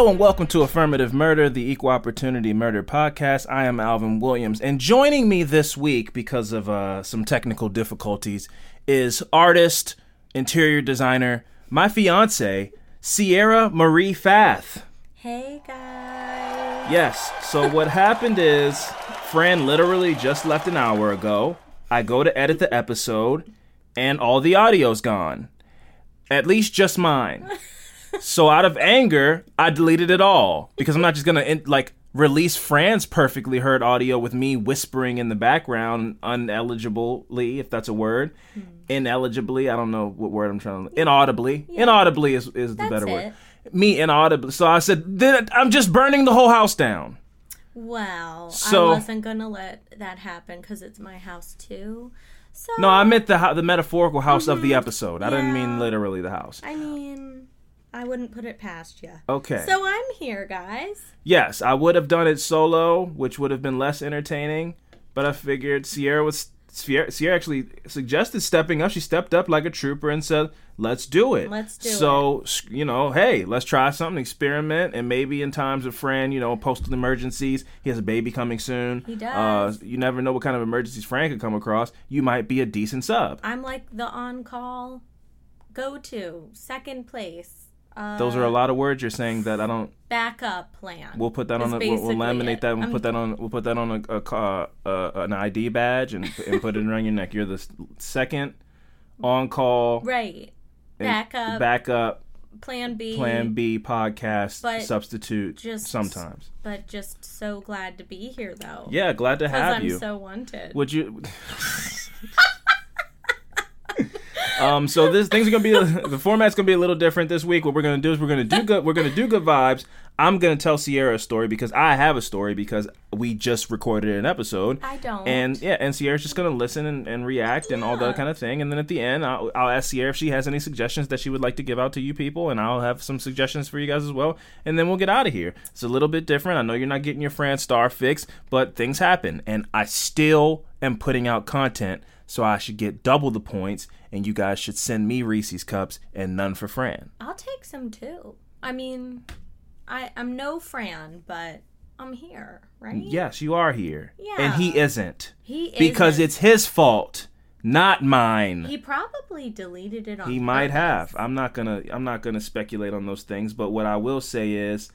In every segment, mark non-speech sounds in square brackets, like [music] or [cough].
Hello and welcome to Affirmative Murder, the Equal Opportunity Murder Podcast. I am Alvin Williams, and joining me this week because of uh, some technical difficulties is artist, interior designer, my fiance, Sierra Marie Fath. Hey guys. Yes. So what [laughs] happened is, Fran literally just left an hour ago. I go to edit the episode, and all the audio's gone. At least just mine. [laughs] so out of anger, I deleted it all because I'm not just gonna in, like release Fran's perfectly heard audio with me whispering in the background uneligibly, if that's a word. Hmm. Ineligibly, I don't know what word I'm trying to. Inaudibly, inaudibly is is the That's better it. word. Me inaudibly. So I said, then I'm just burning the whole house down. Well, So- I wasn't gonna let that happen because it's my house too. So No, I meant the the metaphorical house of the Mhm. episode. I didn't mean literally the house. I mean, I wouldn't put it past you. Okay. So I'm here, guys. Yes, I would have done it solo, which would have been less entertaining. But I figured Sierra was Sierra, Sierra actually suggested stepping up. She stepped up like a trooper and said, "Let's do it." Let's do so, s you know, hey, let's try something, experiment, and maybe in times of Fran, you know, postal emergencies. He has a baby coming soon. He does. Uh, you never know what kind of emergencies Fran could come across. You might be a decent sub. I'm like the on-call go-to, second place. Uh, Those are a lot of words you're saying that I don't. backup plan. We'll put that on. A, we'll, we'll laminate it. that. We'll I'm- put that on. We'll put that on a, a, uh, an ID badge and and put it around your neck. You're the second on call Right. Backup. backup Plan B. Plan B podcast But substitute. just- sometimes. But just so glad to be here, though. Yeah, glad to have I'm you. so wanted. Would you? [laughs] [laughs] um. So this things are gonna be the format's gonna be a little different this week. What we're gonna do is we're gonna do good. We're gonna do good vibes. I'm gonna tell Sierra a story because I have a story because we just recorded an episode. I don't. And yeah, and Sierra's just gonna listen and, and react and all that kind of thing. And then at the end, I'll, I'll ask Sierra if she has any suggestions that she would like to give out to you people, and I'll have some suggestions for you guys as well. And then we'll get out of here. It's a little bit different. I know you're not getting your Fran Star fix, but things happen, and I still am putting out content, so I should get double the points, and you guys should send me Reese's cups and none for Fran. I'll take some too. I mean, I I'm no Fran, but I'm here, right? Yes, you are here, Yeah. and he isn't He because isn't. it's his fault, not mine. he probably deleted it on. He might purpose. have. I'm not gonna. I'm not gonna speculate on those things. But what I will say is,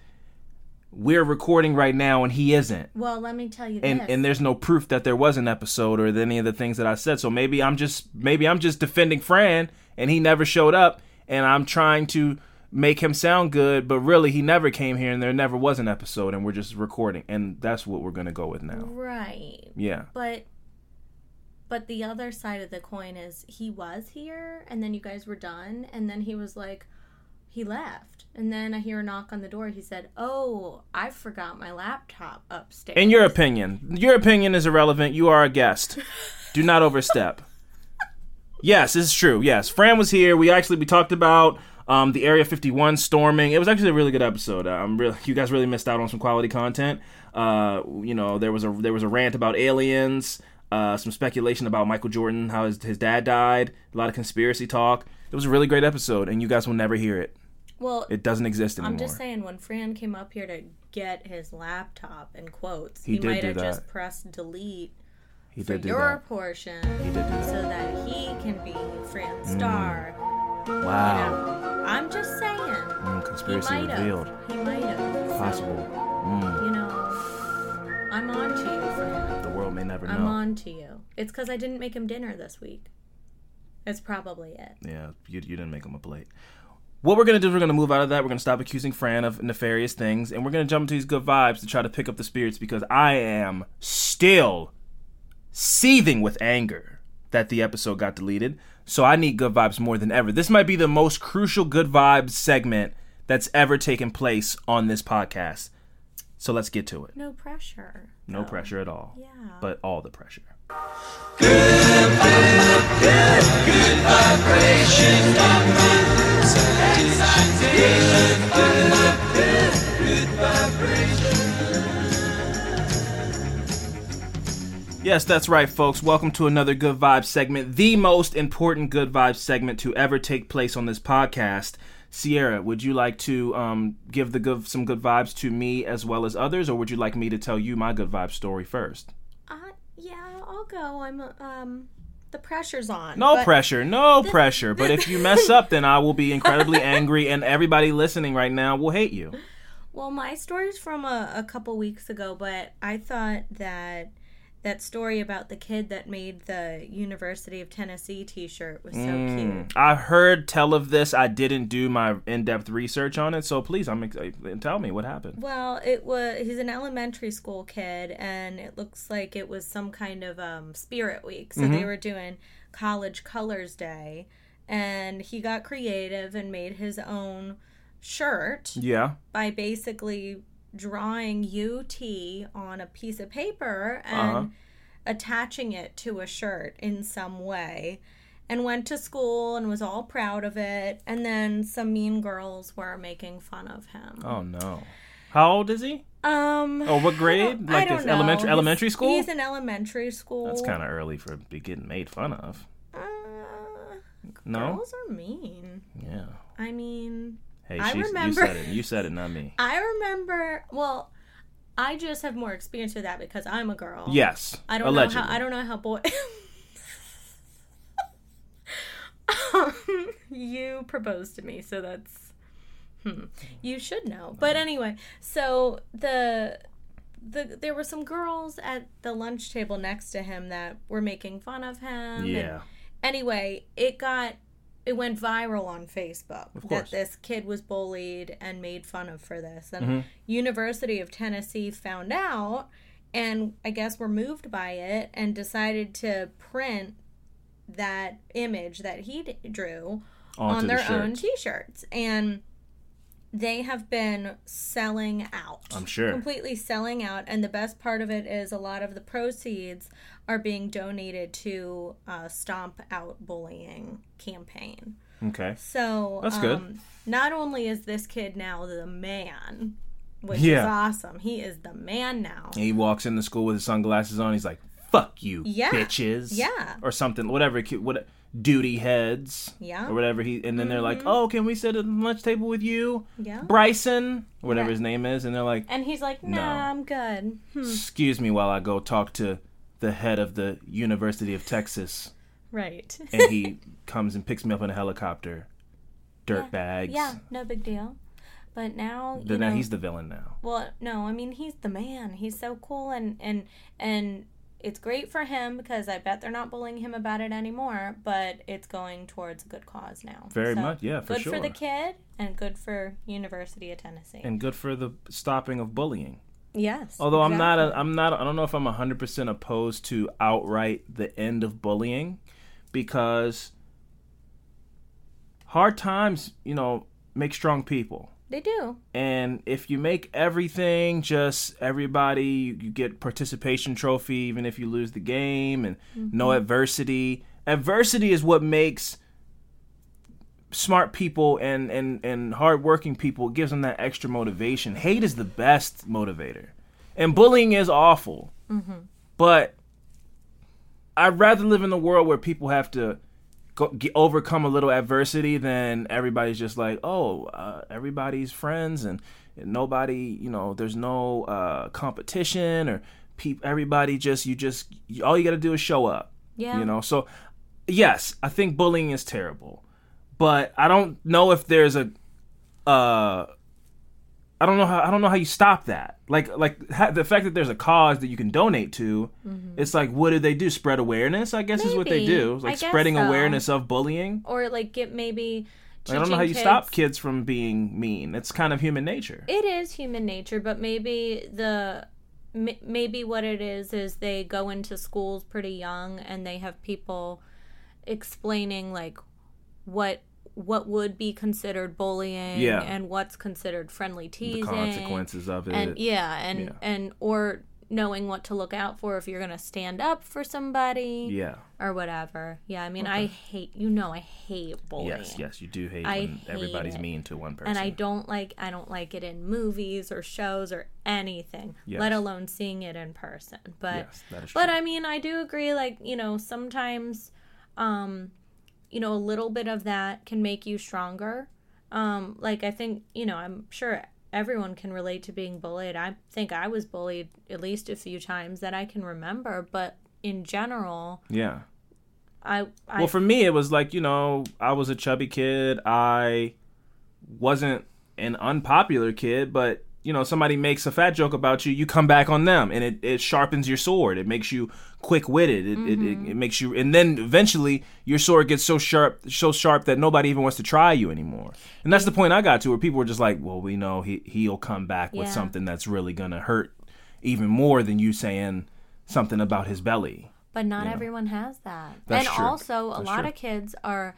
we're recording right now, and he isn't. Well, let me tell you And this. and there's no proof that there was an episode or any of the things that I said. So maybe I'm just maybe I'm just defending Fran, and he never showed up, and I'm trying to make him sound good, but really he never came here, and there never was an episode, and we're just recording, and that's what we're gonna go with now. right, Yeah. but but the other side of the coin is he was here, and then you guys were done, and then he was like. He left, and then I hear a knock on the door. He said, "Oh, I forgot my laptop upstairs." In your opinion, your opinion is irrelevant. You are a guest. Do not overstep. Yes, it's true. Yes, Fran was here. We actually we talked about um, the Area 51 storming. It was actually a really good episode. I'm really you guys really missed out on some quality content. Uh, you know, there was a there was a rant about aliens. Uh, some speculation about Michael Jordan, how his, his dad died. A lot of conspiracy talk. It was a really great episode, and you guys will never hear it. Well, It doesn't exist anymore. I'm just saying, when Fran came up here to get his laptop in quotes, He he, might have just pressed delete he for did do your that. portion He did do that. so that he can be Fran Star. You Wow. know, I'm just saying. Mm, conspiracy might revealed. He might have. So, Possible. Mm, you know, I'm on to you, Fran. the world may never know. I'm on to you. It's because I didn't make him dinner this week. That's probably it. Yeah, you, you didn't make him a plate. What we're gonna do is we're gonna move out of that. We're gonna stop accusing Fran of nefarious things, and we're gonna jump into these good vibes to try to pick up the spirits because I am still seething with anger that the episode got deleted. So I need good vibes more than ever. This might be the most crucial good vibes segment that's ever taken place on this podcast. So let's get to it. No pressure. No pressure at all. Yeah. But all the pressure. Yes, that's right, folks. Welcome to another Good Vibes segment, the most important Good Vibes segment to ever take place on this podcast. Sierra, would you like to um, give the good some good vibes to me as well as others, or would you like me to tell you my good vibe story first? Uh, yeah, I'll go. I'm um the pressure's on. No but- pressure, no pressure. But if you mess up, then I will be incredibly angry, and everybody listening right now will hate you. [laughs] Well, my story's from a, a couple weeks ago, but I thought that that story about the kid that made the University of Tennessee T-shirt was so Mm. cute. I heard tell of this. I didn't do my in-depth research on it, so please, I'm ex- tell me what happened. Well, it was he's an elementary school kid, and it looks like it was some kind of um, spirit week. So they were doing college colors day, and he got creative and made his own shirt Yeah. by basically drawing UT on a piece of paper and Uh-huh. attaching it to a shirt in some way. And went to school and was all proud of it. And then some mean girls were making fun of him. Oh no. How old is he? Um. Oh, what grade? Like I don't it's know. elementary He's- elementary school? He's in elementary school. That's kind of early for be getting made fun of. Uh, No. girls are mean. Yeah. I mean, Hey, I remember- you said it. You said it, not me. [laughs] I remember. Well, I just have more experience with that because I'm a girl. Yes. I don't allegedly. know how. I don't know how boy. [laughs] you proposed to me, so that's. Hmm. You should know, but anyway. So the. The, there were some girls at the lunch table next to him that were making fun of him. and- Yeah. anyway, it got it went viral on Facebook that this kid was bullied and made fun of for this. And Mm-hmm. University of Tennessee found out and I guess were moved by it and decided to print that image that he d- drew Onto on the their own t-shirts and they have been selling out. I'm sure. Completely selling out. And the best part of it is a lot of the proceeds are being donated to uh, Stomp Out Bullying campaign. Okay. So That's good. Um, not only is this kid now the man, which Yeah. is awesome, he is the man now. And he walks into school with his sunglasses on. He's like, "Fuck you, Yeah. bitches." Yeah. Or something. Whatever. What duty heads. Yeah. Mm-hmm. Or whatever he. And then they're like, "Oh, can we sit at the lunch table with you, Yeah. Bryson, or whatever Yeah. his name is?" And they're like, And he's like, nah, No. I'm good. Hmm. "Excuse me while I go talk to the head of the University of Texas." Right. and he [laughs] comes and picks me up in a helicopter. Dirt bags. yeah, no big deal. But now, now know, he's the villain now. Well, no, I mean he's the man. He's so cool and and and it's great for him because I bet they're not bullying him about it anymore, but it's going towards a good cause now. Very much, yeah, for good for the kid and good for University of Tennessee. And good for the stopping of bullying. yes. Although I'm not, exactly. a, I'm not, I don't know if I'm hundred percent opposed to outright the end of bullying, because hard times, you know, make strong people. They do. And if you make everything just everybody, you, you get participation trophy even if you lose the game, and no mm-hmm. adversity. Adversity is what makes smart people and and and hardworking people. It gives them that extra motivation. Hate is the best motivator, and bullying is awful. Mm-hmm. But I'd rather live in a world where people have to go, get, overcome a little adversity, then everybody's just like, oh, uh, everybody's friends and, nobody, you know, there's no uh, competition or peop- everybody just you just all you got to do is show up. Yeah. You know, so yes, I think bullying is terrible, but I don't know if there's a uh I don't know how I don't know how you stop that. Like like ha- the fact that there's a cause that you can donate to, it's like what do they do? Spread awareness, I guess is what they Mm-hmm. Do. Like spreading so. awareness of bullying. or like get maybe. I don't know how you kids- stop kids from being mean. It's kind of human nature. It is human nature, but maybe the m- maybe what it is is they go into schools pretty young and they have people explaining like what what would be considered bullying Yeah. and what's considered friendly teasing the consequences of it. and yeah and Yeah. and or knowing what to look out for if you're going to stand up for somebody yeah. or whatever yeah i mean i hate you know i hate bullying Yes, yes, you do hate I when hate everybody's it. mean to one person. and I don't like I don't like it in movies or shows or anything, let alone seeing it in person. But yes, that is but. I mean, I do agree like, you know, sometimes um you know, a little bit of that can make you stronger. Um like I think, you know, I'm sure everyone can relate to being bullied. I think I was bullied at least a few times that I can remember, but in general, yeah. I I Well, for me, it was like you know, I was a chubby kid. I wasn't an unpopular kid, but you know, somebody makes a fat joke about you, you come back on them, and it, it sharpens your sword. It makes you quick witted. It, it, it, mm-hmm. it makes you, and then eventually your sword gets so sharp, so sharp that nobody even wants to try you anymore. And that's the point I got to, where people were just like, "Well, we know he he'll come back with something that's really gonna hurt even more than you saying something about his belly." But not everyone has that. That's and true. also a lot true. of kids are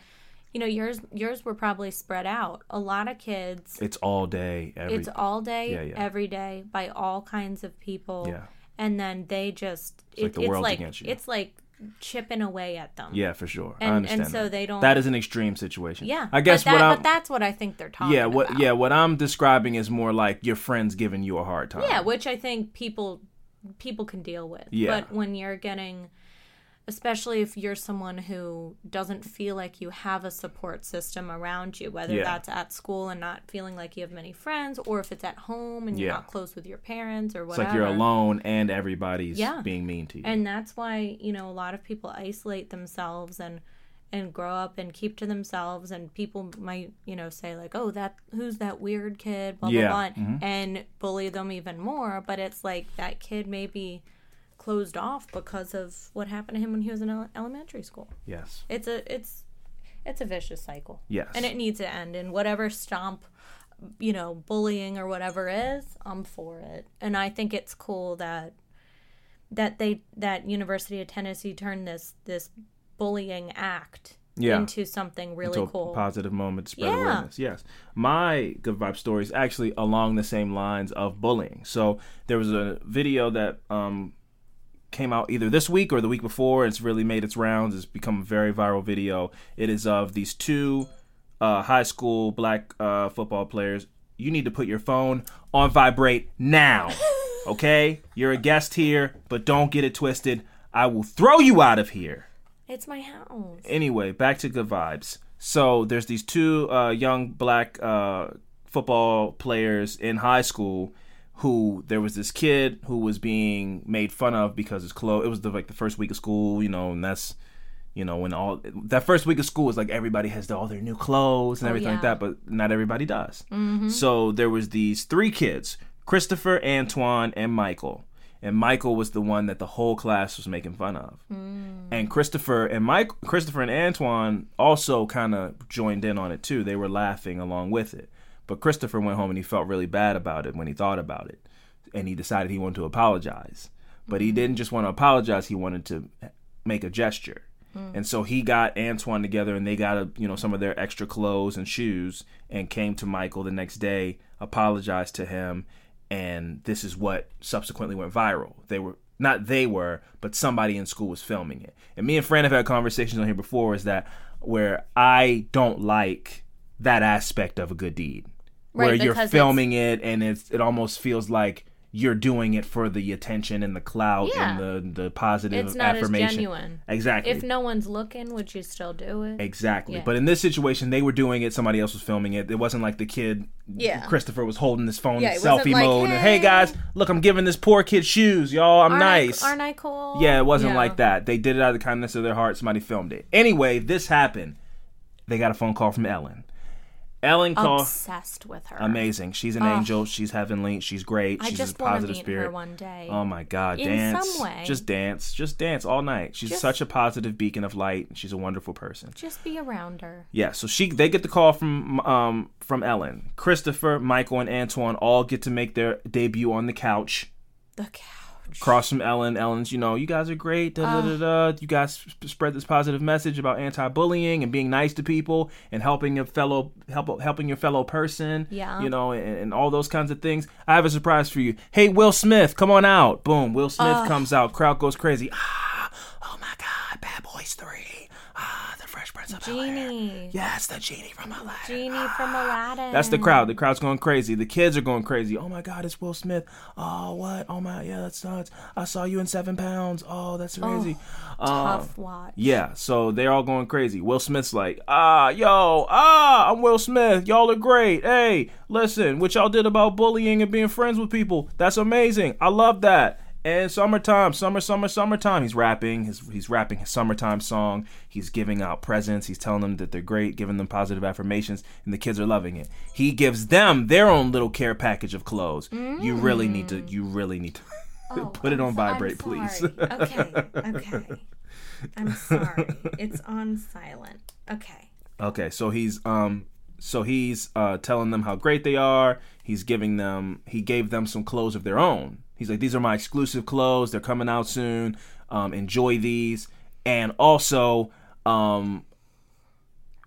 you know, yours yours were probably spread out. A lot of kids It's all day, every it's all day, Yeah, yeah. every day by all kinds of people. Yeah. And then they just like the world's like against you. it's like chipping away at them. Yeah, for sure. I And- understand. and so that. they don't- That is an extreme situation. Yeah. I guess but what that, I'm. but that's what I think they're talking yeah. What? about. Yeah. What I'm describing is more like your friends giving you a hard time. Yeah, which I think people people can deal with. Yeah. But when you're getting especially if you're someone who doesn't feel like you have a support system around you, whether Yeah. that's at school and not feeling like you have many friends, or if it's at home and you're Yeah. not close with your parents or It's whatever. like you're alone and everybody's Yeah. being mean to you. And that's why, you know, a lot of people isolate themselves and and grow up and keep to themselves and people might, you know, say like, "Oh, that who's that weird kid?" blah blah blah mm-hmm. and bully them even more, but it's like that kid may be closed off because of what happened to him when he was in ele- elementary school. yes. It's a it's it's a vicious cycle. Yes. And it needs to end and whatever stomp you know, bullying or whatever is, I'm for it. And I think it's cool that that they that University of Tennessee turned this this bullying act Yeah. into something really Into cool. positive moment spread Yeah. awareness. Yes. My good vibe story is actually along the same lines of bullying. So there was a video that um came out either this week or the week before. It's really made its rounds. It's become a very viral video. It is of these two uh, high school black uh, football players. You need to put your phone on vibrate now. [laughs] Okay? You're a guest here, but don't get it twisted. I will throw you out of here it's my house. anyway, back to good vibes. So there's these two uh, young black uh, football players in high school who there was this kid who was being made fun of because his clothes. It was the, like the first week of school, you know, and that's you know when all that first week of school is like everybody has all their new clothes and Oh, everything like that, but not everybody does. Mm-hmm. So there was these three kids: Christopher, Antoine, and Michael. And Michael was the one that the whole class was making fun of mm. and Christopher and Mike, Christopher and Antoine also kind of joined in on it too. They were laughing along with it, but Christopher went home and he felt really bad about it when he thought about it, and he decided he wanted to apologize. But he mm-hmm. didn't just want to apologize; he wanted to make a gesture. Mm. And so he got Antoine together, and they got a, you know some of their extra clothes and shoes, and came to Michael the next day, apologized to him, and this is what subsequently went viral. They were not they were, but somebody in school was filming it. And me and Fran have had conversations on here before. Is that where I don't like that aspect of a good deed, where Right, you're filming it and it's it almost feels like you're doing it for the attention and the clout Yeah. and the the positive It's not affirmation. as genuine. Exactly. If no one's looking, would you still do it? Exactly. Yeah. But in this situation, they were doing it. Somebody else was filming it. It wasn't like the kid, Yeah. Christopher, was holding his phone Yeah, in selfie like, mode. And, hey "Hey." guys, look, I'm giving this poor kid shoes, y'all. I'm Aren't I- nice. aren't I cool? yeah, it wasn't like that. They did it out of the kindness of their heart. Somebody filmed it. Anyway, this happened. They got a phone call from Ellen. Ellen called. Obsessed with her. Amazing. She's an angel. She's heavenly. She's great. I She's just a want to positive meet spirit. her one day. Oh my God! In dance, some way. just dance, just dance all night. She's Just- such a positive beacon of light. She's a wonderful person. Just be around her. Yeah, so she they get the call from um from Ellen. Christopher, Michael, and Antoine all get to make their debut on the couch. The couch. Across from Ellen, Ellen's, you know, you guys are great. Da, da, da, da. You guys sp- spread this positive message about anti-bullying and being nice to people and helping your fellow help helping your fellow person. Yeah. you know, and, and all those kinds of things. I have a surprise for you. Hey, Will Smith, come on out. Boom, Will Smith comes out. Crowd goes crazy. Ah, oh my God, Bad Boys Three. Ah, the Fresh Prince of Bel-Air. Genie. Yes, the genie from Aladdin. Genie from Aladdin. That's the crowd. The crowd's going crazy. The kids are going crazy. Oh my God, it's Will Smith. Oh what? Oh my, yeah, that's nuts. I saw you in Seven Pounds. Oh, that's crazy. Um, Tough watch. yeah, so they're all going crazy. Will Smith's like, ah, yo, ah, I'm Will Smith. Y'all are great. Hey, listen, what y'all did about bullying and being friends with people, that's amazing. I love that. And summertime, summer, summer, summertime. He's rapping. His, he's rapping his summertime song. He's giving out presents. He's telling them that they're great, giving them positive affirmations, and the kids are loving it. He gives them their own little care package of clothes. You really need to. You really need to. [laughs] Oh, Put it on so- vibrate, please. okay, [laughs] okay. I'm sorry. It's on silent. Okay. Okay, so he's um so he's uh telling them how great they are. He's giving them he gave them some clothes of their own. He's like these are my exclusive clothes. They're coming out soon. Um enjoy these. And also um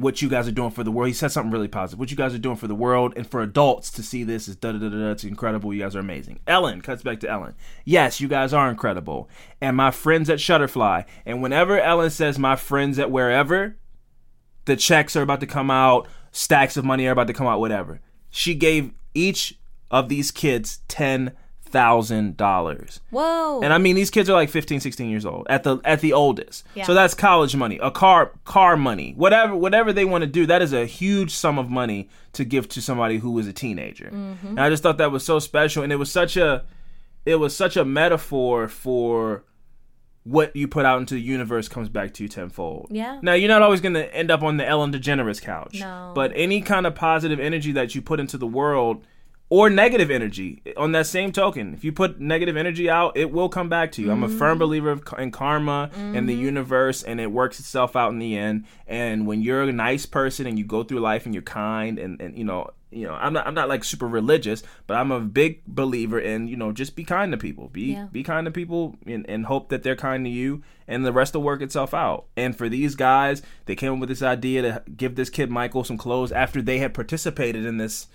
what you guys are doing for the world. He said something really positive. What you guys are doing for the world and for adults to see this is da da da da. It's incredible. You guys are amazing. Ellen cuts back to Ellen. Yes, you guys are incredible. And my friends at Shutterfly. And whenever Ellen says my friends at wherever, the checks are about to come out, stacks of money are about to come out, whatever. She gave each of these kids ten thousand dollars. Whoa. And I mean these kids are like 15, 16 years old at the at the oldest. Yeah. So that's college money, a car car money, whatever whatever they want to do. That is a huge sum of money to give to somebody who is a teenager. Mm-hmm. And I just thought that was so special, and it was such a it was such a metaphor for what you put out into the universe comes back to you tenfold. Yeah. Now you're not always going to end up on the Ellen DeGeneres couch. No. But any kind of positive energy that you put into the world or negative energy. On that same token if you put negative energy out it will come back to you. I'm a firm mm-hmm. believer of, in karma and the mm-hmm. universe and it works itself out in the end. And when you're a nice person and you go through life and you're kind and, and you know you know i'm not i'm not like super religious but i'm a big believer in you know just be kind to people. Be Yeah. be kind to people and, and hope that they're kind to you and the rest will work itself out. And for these guys they came up with this idea to give this kid michael some clothes after they had participated in this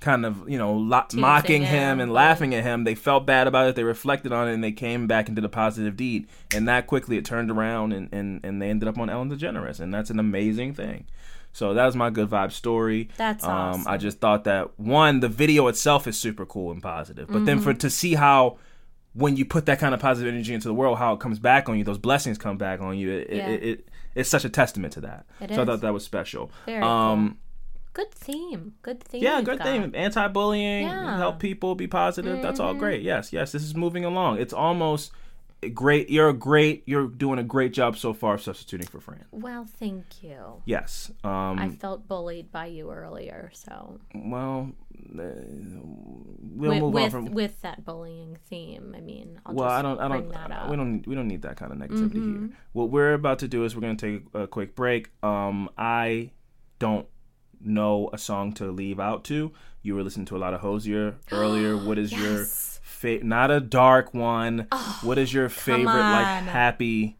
kind of you know lo- mocking him him, and laughing at him. They felt bad about it. They reflected on it and they came back and did a positive deed. And that quickly it turned around and, and, and they ended up on ellen degeneres. And that's an amazing thing. So that was my good vibe story. That's um, awesome. i just thought that one the video itself is super cool and positive. But then Mm-hmm. for to see how when you put that kind of positive energy into the world how it comes back on you those blessings come back on you it, Yeah. it, it, it's such a testament to that. It so i thought that was special. Very um Good theme. Good theme. yeah, good got. thing. Anti-bullying, Yeah. Mm-hmm. help people be positive. That's all great. Yes, yes. This is moving along. It's almost great. You're a great. You're doing a great job so far substituting for Fran. Well, thank you. Yes. Um. I felt bullied by you earlier, so well, uh, we'll with move with, on from. with that bullying theme. I mean, I'll well, just I don't. I don't. that uh. Mm-hmm. We don't. We don't need that kind of negativity here. What we're about to do is we're going to take a quick break. Um. I don't know a song to leave out to. You were listening to a lot of Hozier earlier. [gasps] What is your Yes. fa- not a dark one? Oh, what is your favorite like happy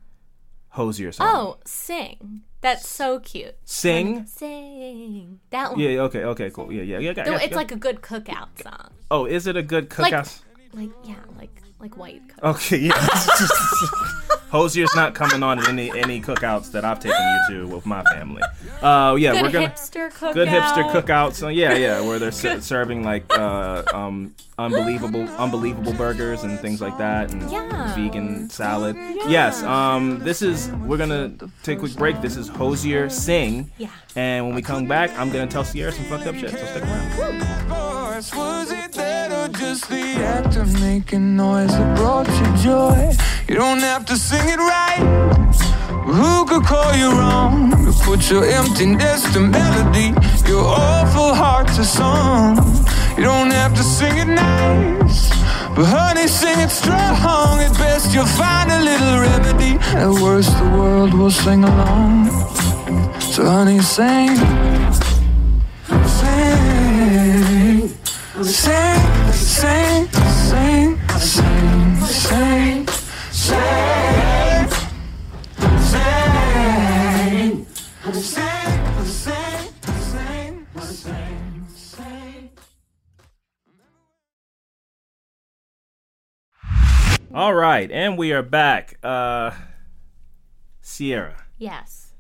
Hozier song? Oh, sing. That's so cute. sing. Sing that one. Yeah. Okay. Okay. Cool. Yeah. Yeah. Yeah. Yeah, it's yeah. like a good cookout song. Oh, is it a good Like- cookout? Like yeah, like like white cook. okay. Yeah. [laughs] [laughs] Hozier's not coming on at any any cookouts that I've taken you to with my family. Uh, yeah, Good we're gonna hipster cookout. good hipster cookouts. So yeah, yeah, where they're ser- serving like uh, um, unbelievable, unbelievable burgers and things like that, and Yeah. vegan salad. Yes. Um, this is we're gonna take a quick break. This is Hosier Sing. Yeah. And when we come back, I'm gonna tell Sierra some fucked up shit. So stick around. Was it that or just the act of making noise that brought you joy? You don't have to sing it right. Who could call you wrong? To put your emptiness to melody, your awful heart to song. You don't have to sing it nice. But honey, sing it strong. At best, you'll find a little remedy. At worst, the world will sing along. So, honey, sing. Sing, sing, sing, sing, sing, sing, sing, sing, sing. All right, and we are back. Uh, Sierra, Yes.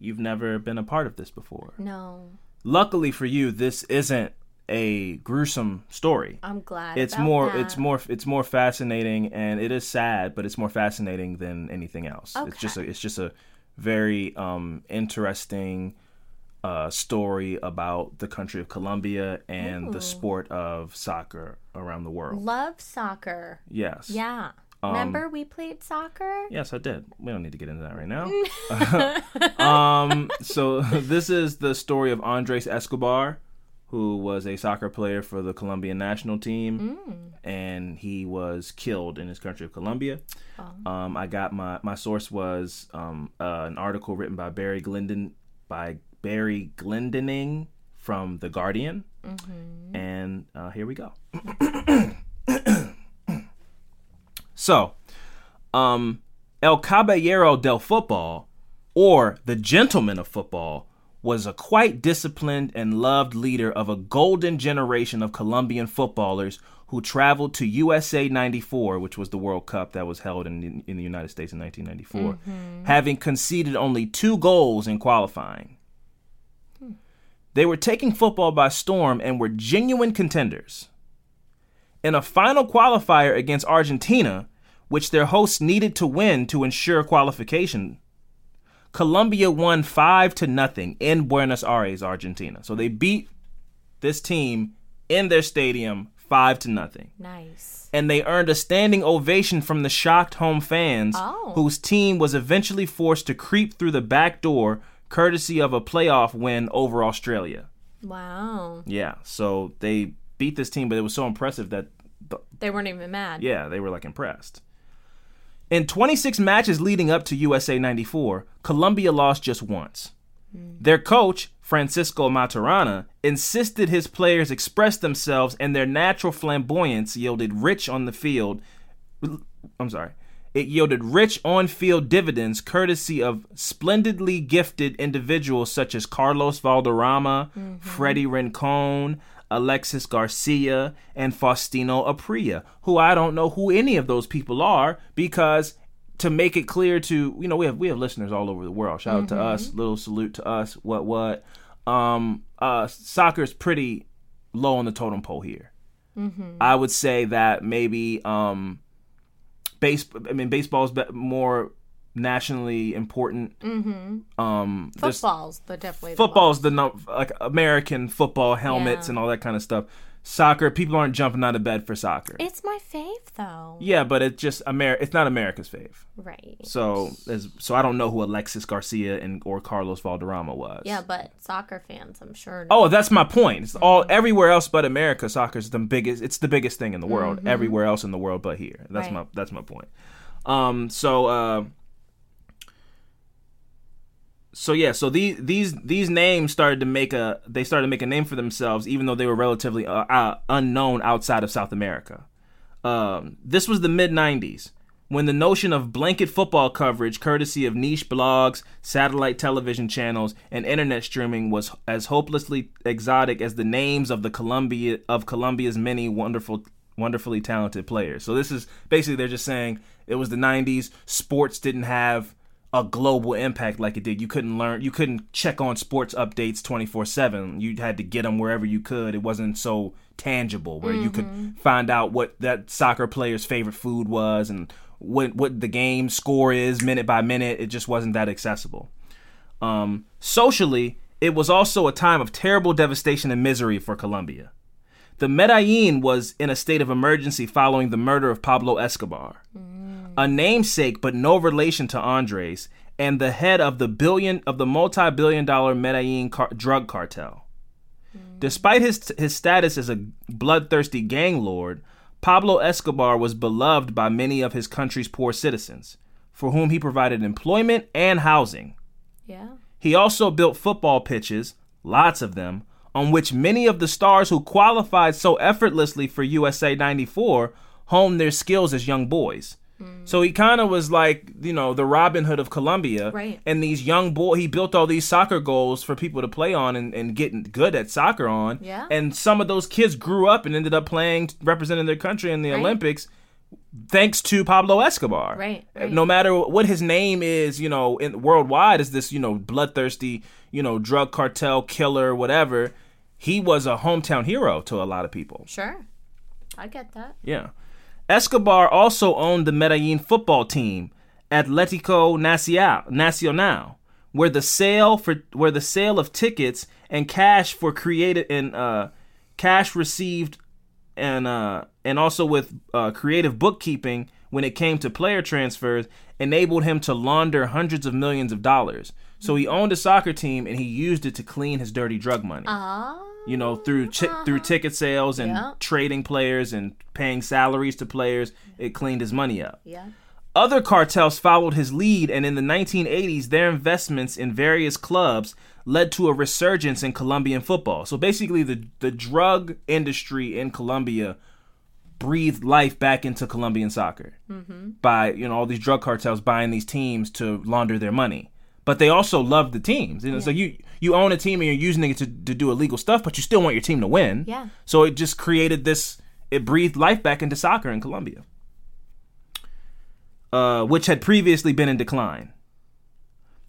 you've never been a part of this before. No. Luckily for you, this isn't a gruesome story. I'm glad. It's more that. it's more it's more fascinating and it is sad, but it's more fascinating than anything else. Okay. It's just a it's just a very um interesting uh story about the country of Colombia and the sport of soccer around the world. Love soccer. Yes. Yeah. Remember we played soccer? Yes, I did. We don't need to get into that right now. [laughs] [laughs] um, so [laughs] this is the story of Andres Escobar, who was a soccer player for the Colombian national team, and he was killed in his country of Colombia. Um, I got my my source was um, uh, an article written by Barry Glendon by Barry Glendenning from the Guardian, and uh, here we go. [coughs] [coughs] [coughs] So, um, El Caballero del Football, or the Gentleman of Football, was a quite disciplined and loved leader of a golden generation of Colombian footballers who traveled to USA 94, which was the World Cup that was held in, in the United States in 1994, having conceded only two goals in qualifying. They were taking football by storm and were genuine contenders. In a final qualifier against Argentina, which their hosts needed to win to ensure qualification, Colombia won 5 to nothing in Buenos Aires, Argentina. So they beat this team in their stadium 5 to nothing. Nice. And they earned a standing ovation from the shocked home fans, Oh. whose team was eventually forced to creep through the back door courtesy of a playoff win over Australia. Wow. Yeah, so they beat this team, but it was so impressive that They weren't even mad. yeah, they were like impressed. In 26 matches leading up to USA 94, Colombia lost just once. Hmm. Their coach, Francisco Maturana, insisted his players express themselves and their natural flamboyance yielded rich on the field. I'm sorry. It yielded rich on field dividends courtesy of splendidly gifted individuals such as Carlos Valderrama, mm-hmm. Freddie Rincon, Alexis Garcia, and Faustino Asprilla, who I don't know who any of those people are because to make it clear to you know we have we have listeners all over the world. Shout out to us, little salute to us. What what? Um, uh, soccer is pretty low on the totem pole here. I would say that maybe um, base. I mean, baseball's more nationally important. Mm-hmm. Um, Football's the definitely football's the num- like American football helmets Yeah. and all that kind of stuff. Soccer, people aren't jumping out of bed for soccer. It's my fave though. yeah, but it's just Amer. It's not America's fave. Right. So, as, so I don't know who Alexis Garcia and or Carlos Valderrama was. Yeah, but soccer fans, I'm sure. Oh, that's my point. It's all everywhere else but America. Soccer's the biggest. It's the biggest thing in the world. Everywhere else in the world but here. That's Right. my. That's my point. Um. So. Uh, so yeah. So these these these names started to make a. They started to make a name for themselves, even though they were relatively uh, uh, unknown outside of South America. Um. This was the mid '90s when the notion of blanket football coverage, courtesy of niche blogs, satellite television channels, and internet streaming, was as hopelessly exotic as the names of the Colombia of Colombia's many wonderful wonderfully talented players. So this is basically they're just saying it was the 90s. Sports didn't have a global impact like it did. You couldn't learn, you couldn't check on sports updates 24 7. You had to get them wherever you could. It wasn't so tangible where you could find out what that soccer player's favorite food was and what, what the game score is minute by minute. It just wasn't that accessible. Um, socially, it was also a time of terrible devastation and misery for Colombia. The Medellin was in a state of emergency following the murder of Pablo Escobar, a namesake but no relation to Andres, and the head of the billion of the multi-billion dollar Medellin car- drug cartel. Mm. Despite his his status as a bloodthirsty gang lord, Pablo Escobar was beloved by many of his country's poor citizens, for whom he provided employment and housing. Yeah. He also built football pitches, lots of them, on which many of the stars who qualified so effortlessly for USA 94 honed their skills as young boys. So he kind of was like, you know, the Robin Hood of Colombia. Right. And these young boy, he built all these soccer goals for people to play on and, and getting good at soccer on. Yeah. And some of those kids grew up and ended up playing, representing their country in the Right. Olympics thanks to Pablo Escobar. Right, right. No matter what his name is, you know, in worldwide is this, you know, bloodthirsty, you know, drug cartel killer, whatever. He was a hometown hero to a lot of people. Sure. I get that. Yeah. Escobar also owned the Medellin football team, Atletico Nacional, where the sale for where the sale of tickets and cash for created and uh, cash received and uh, and also with uh, creative bookkeeping when it came to player transfers enabled him to launder hundreds of millions of dollars. So he owned a soccer team and he used it to clean his dirty drug money Ah. You know through chi- through uh-huh. ticket sales and Yeah. trading players and paying salaries to players it cleaned his money up yeah. other cartels followed his lead and in the 1980s their investments in various clubs led to a resurgence in Colombian football so basically the the drug industry in Colombia breathed life back into Colombian soccer mm-hmm. by you know all these drug cartels buying these teams to launder their money. But they also loved the teams. You know, so you you own a team and you're using it to, to do illegal stuff, but you still want your team to win. Yeah. So it just created this. It breathed life back into soccer in Colombia, uh, which had previously been in decline.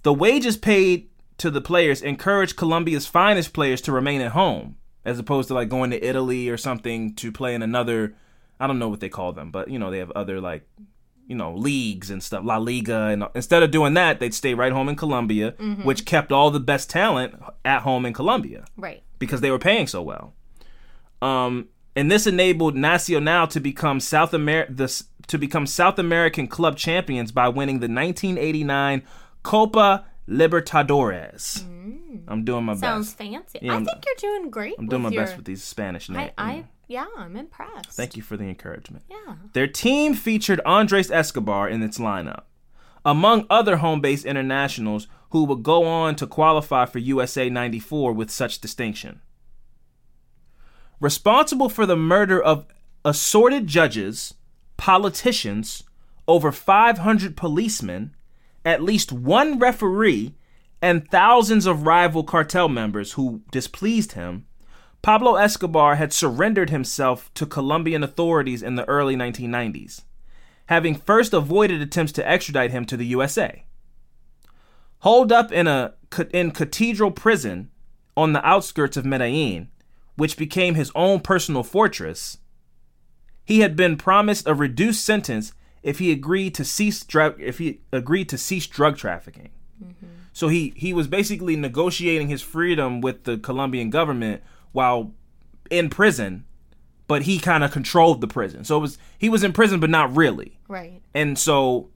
The wages paid to the players encouraged Colombia's finest players to remain at home, as opposed to like going to Italy or something to play in another. I don't know what they call them, but you know they have other like, you know, leagues and stuff, La Liga, and instead of doing that, they'd stay right home in Colombia, which kept all the best talent at home in Colombia Right. because they were paying so well. Um, and this enabled Nacional to become South Amer- the, to become South American club champions by winning the 1989 Copa Libertadores. I'm doing my Sounds best. Sounds fancy. Yeah, I think you're doing great. I'm doing my your, best with these Spanish I, names. I, yeah, I'm impressed. Thank you for the encouragement. Yeah. Their team featured Andres Escobar in its lineup, among other home based internationals who would go on to qualify for USA 94 with such distinction. Responsible for the murder of assorted judges, politicians, over 500 policemen, at least one referee, and thousands of rival cartel members who displeased him, Pablo Escobar had surrendered himself to Colombian authorities in the early 1990s, having first avoided attempts to extradite him to the USA. Holed up in a in Cathedral Prison on the outskirts of Medellin, which became his own personal fortress, he had been promised a reduced sentence if he agreed to cease drug if he agreed to cease drug trafficking. Mm-hmm. So he he was basically negotiating his freedom with the Colombian government while in prison, but he kind of controlled the prison. So it was he was in prison but not really. Right. And so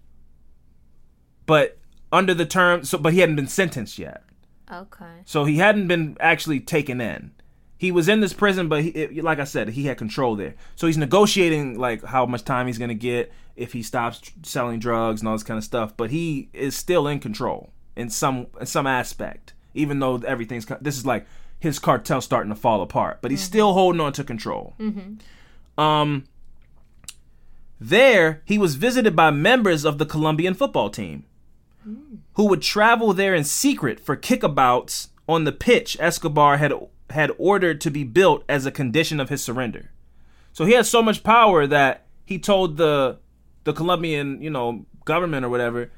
but under the term so but he hadn't been sentenced yet. Okay. So he hadn't been actually taken in. He was in this prison, but he, it, like I said, he had control there. So he's negotiating like how much time he's gonna get if he stops tr- selling drugs and all this kind of stuff. But he is still in control in some in some aspect, even though everything's this is like his cartel starting to fall apart. But he's still holding on to control. Um. There, he was visited by members of the Colombian football team who would travel there in secret for kickabouts on the pitch Escobar had had ordered to be built as a condition of his surrender. So he had so much power that he told the the Colombian, you know, government or whatever,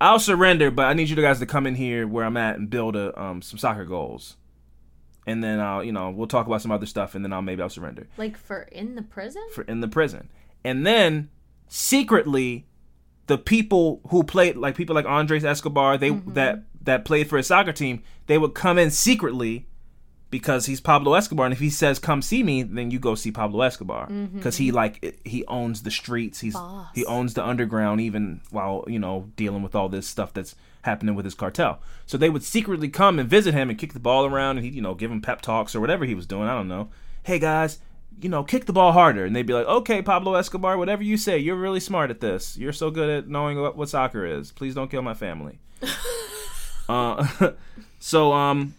I'll surrender, but I need you guys to come in here where I'm at and build a um some soccer goals. And then I'll, you know, we'll talk about some other stuff and then I'll maybe I'll surrender Like for in the prison? for in the prison. And then secretly the people who played like people like Andres Escobar, they mm-hmm. that that played for his soccer team, they would come in secretly because he's Pablo Escobar and if he says come see me, then you go see Pablo Escobar mm-hmm. cuz he like he owns the streets, he's Boss. he owns the underground even while, you know, dealing with all this stuff that's happening with his cartel. So they would secretly come and visit him and kick the ball around and he, you know, give him pep talks or whatever he was doing, I don't know. Hey guys, you know, kick the ball harder. And they'd be like, okay, Pablo Escobar, whatever you say, you're really smart at this. You're so good at knowing what, what soccer is. Please don't kill my family. [laughs] uh, [laughs] so, um,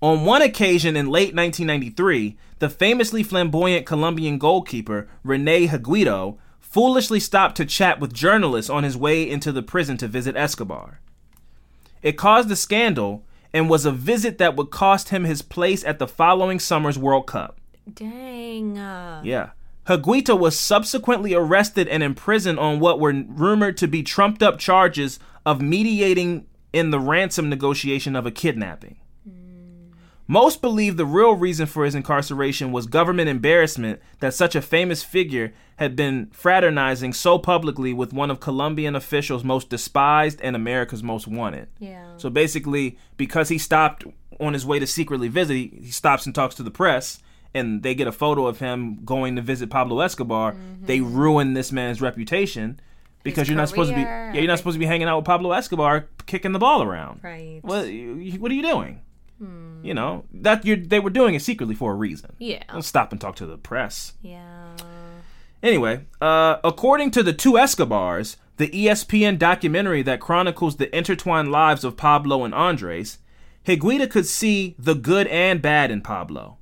on one occasion in late 1993, the famously flamboyant Colombian goalkeeper, Rene Higuita, foolishly stopped to chat with journalists on his way into the prison to visit Escobar. It caused a scandal and was a visit that would cost him his place at the following summer's World Cup. Dang. Uh, Yeah. Higuita was subsequently arrested and imprisoned on what were rumored to be trumped up charges of mediating in the ransom negotiation of a kidnapping. Most believe the real reason for his incarceration was government embarrassment that such a famous figure had been fraternizing so publicly with one of Colombian officials most despised and America's most wanted. Yeah. So basically, because he stopped on his way to secretly visit, he, he stops and talks to the press, and they get a photo of him going to visit Pablo Escobar. Mm-hmm. They ruin this man's reputation because His you're not supposed to be. Yeah, you're not supposed to be hanging out with Pablo Escobar, kicking the ball around. Right. What? What are you doing? You know that you they were doing it secretly for a reason. Yeah. Don't stop and talk to the press. Yeah. Anyway, uh, according to the two Escobars, the ESPN documentary that chronicles the intertwined lives of Pablo and Andres, Higuita could see the good and bad in Pablo.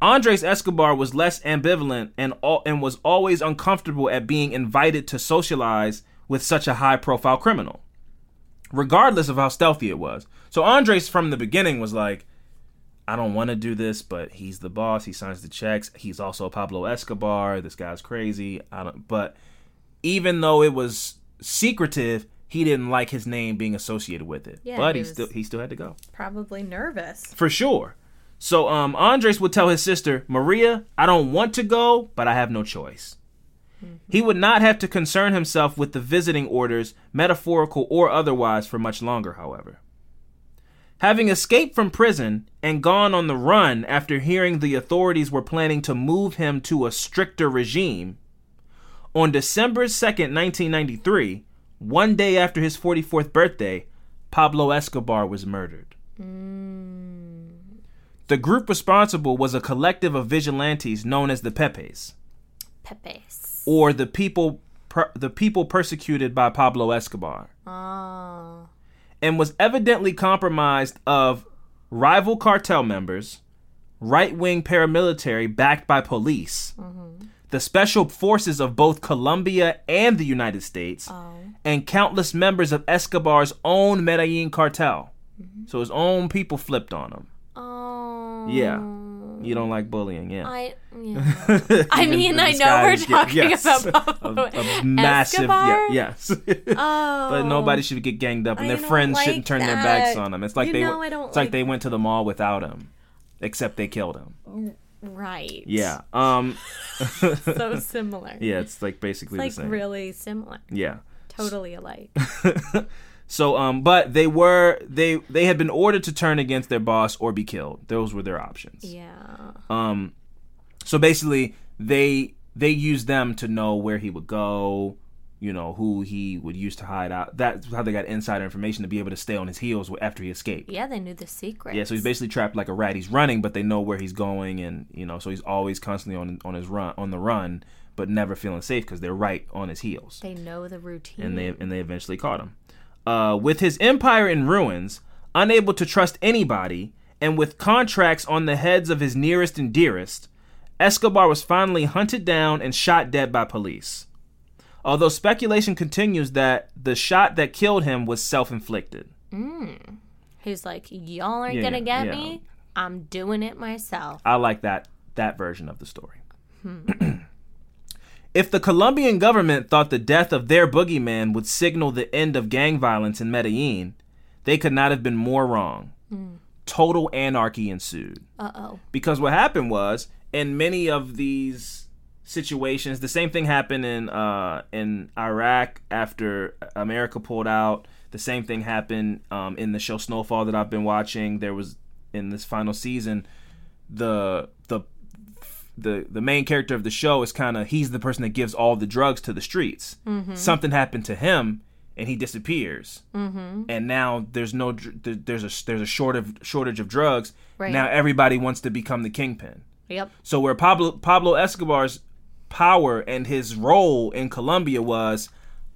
Andres Escobar was less ambivalent and al- and was always uncomfortable at being invited to socialize with such a high-profile criminal, regardless of how stealthy it was. So Andres from the beginning was like, I don't want to do this, but he's the boss. He signs the checks. He's also Pablo Escobar. This guy's crazy. I don't. But even though it was secretive, he didn't like his name being associated with it. Yeah, but he he, still he still had to go Probably nervous. for sure. So um, Andres would tell his sister Maria, "I don't want to go, but I have no choice." He would not have to concern himself with the visiting orders, metaphorical or otherwise, for much longer, however. Having escaped from prison and gone on the run after hearing the authorities were planning to move him to a stricter regime, on December 2nd, 1993, one day after his 44th birthday, Pablo Escobar was murdered. Mm. The group responsible was a collective of vigilantes known as the Pepes, Pepes. Or the people per- the people persecuted by Pablo Escobar. Oh. and was evidently compromised of rival cartel members, right-wing paramilitary backed by police, mm-hmm. the special forces of both Colombia and the United States, oh. and countless members of Escobar's own Medellin cartel. Mm-hmm. So his own people flipped on him. Oh. Yeah. You don't like bullying, yeah. I yeah. [laughs] I mean, I know we're talking about Pablo [laughs] a, massive, Escobar. yeah, yes. Oh. [laughs] But nobody should get ganged up, and I their friends like shouldn't turn their backs on them. It's like You they know it's like like- they went to the mall without him, except they killed him. Right. Yeah. Um. So similar. Yeah. It's like basically Like the same. really similar. Yeah. Totally alike. So um, but they were they they had been ordered to turn against their boss or be killed. Those were their options. Yeah. Um, so basically, they they used them to know where he would go, you know, who he would use to hide out. That's how they got insider information to be able to stay on his heels after he escaped. Yeah, they knew the secret. Yeah, so he's basically trapped like a rat. He's running, but they know where he's going, and you know, so he's always constantly on on his run, on the run, but never feeling safe because they're right on his heels They know the routine. and they and they eventually caught him. Uh, with his empire in ruins, unable to trust anybody, and with contracts on the heads of his nearest and dearest, Escobar was finally hunted down and shot dead by police. Although speculation continues that the shot that killed him was self-inflicted. Mm. He's like, y'all aren't Yeah, gonna get yeah. me. I'm doing it myself. I like that that version of the story. [clears throat] if the Colombian government thought the death of their boogeyman would signal the end of gang violence in Medellin, they could not have been more wrong. Total anarchy ensued. Uh oh. Because what happened was, in many of these situations, the same thing happened in uh, in Iraq after America pulled out. The same thing happened um, in the show Snowfall that I've been watching. There was in this final season, the the the the main character of the show is kind of he's the person that gives all the drugs to the streets. Something happened to him and he disappears. Mm-hmm. And now there's no there's a there's a short of shortage of drugs. Right. Now everybody wants to become the kingpin. Yep. So where Pablo Pablo Escobar's power and his role in Colombia was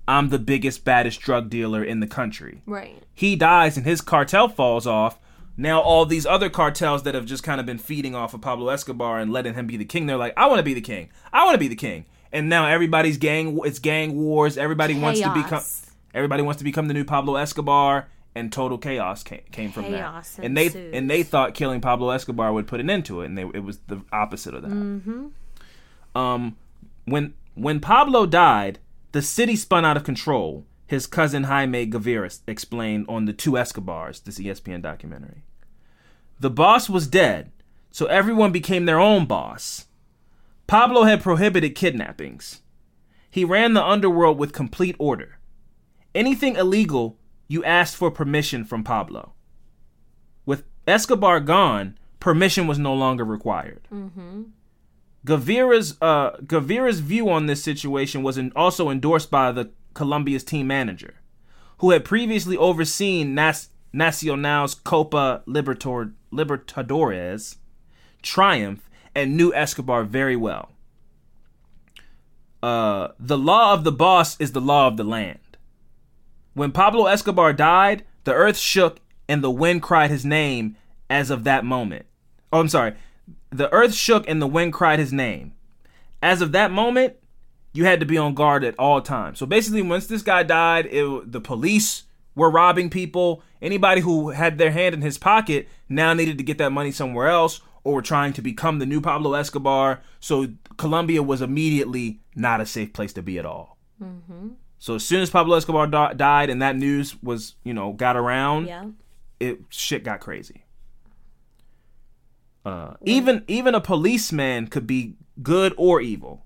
I'm the biggest baddest drug dealer in the country Right. he dies and his cartel falls off. Now all these other cartels that have just kind of been feeding off of Pablo Escobar and letting him be the king, they're like, I want to be the king. I want to be the king. And now everybody's gang, it's gang wars. Everybody wants to become, Chaos. everybody wants to become the new Pablo Escobar, and total chaos came, came from Chaos that. And they and they thought killing Pablo Escobar would put an end to it, and they, it was the opposite of that. Mm-hmm. Um, when when Pablo died, the city spun out of control. His cousin Jaime Gaviria explained on the Two Escobars, this ESPN documentary. The boss was dead, so everyone became their own boss. Pablo had prohibited kidnappings. He ran the underworld with complete order. Anything illegal, you asked for permission from Pablo. With Escobar gone, permission was no longer required. Gaviria's uh, Gaviria's view on this situation was in, also endorsed by the Colombia's team manager, who had previously overseen Nas- Nacional's Copa Libertor- Libertadores triumph and knew Escobar very well. Uh, the law of the boss is the law of the land. When Pablo Escobar died, the earth shook and the wind cried his name as of that moment. Oh, I'm sorry. The earth shook and the wind cried his name. As of that moment, you had to be on guard at all times. So basically, once this guy died, it, the police were robbing people. Anybody who had their hand in his pocket now needed to get that money somewhere else or were trying to become the new Pablo Escobar. So Colombia was immediately not a safe place to be at all. So as soon as Pablo Escobar di- died and that news was, you know, got around, Yeah. it shit got crazy. Uh, even even a policeman could be good or evil.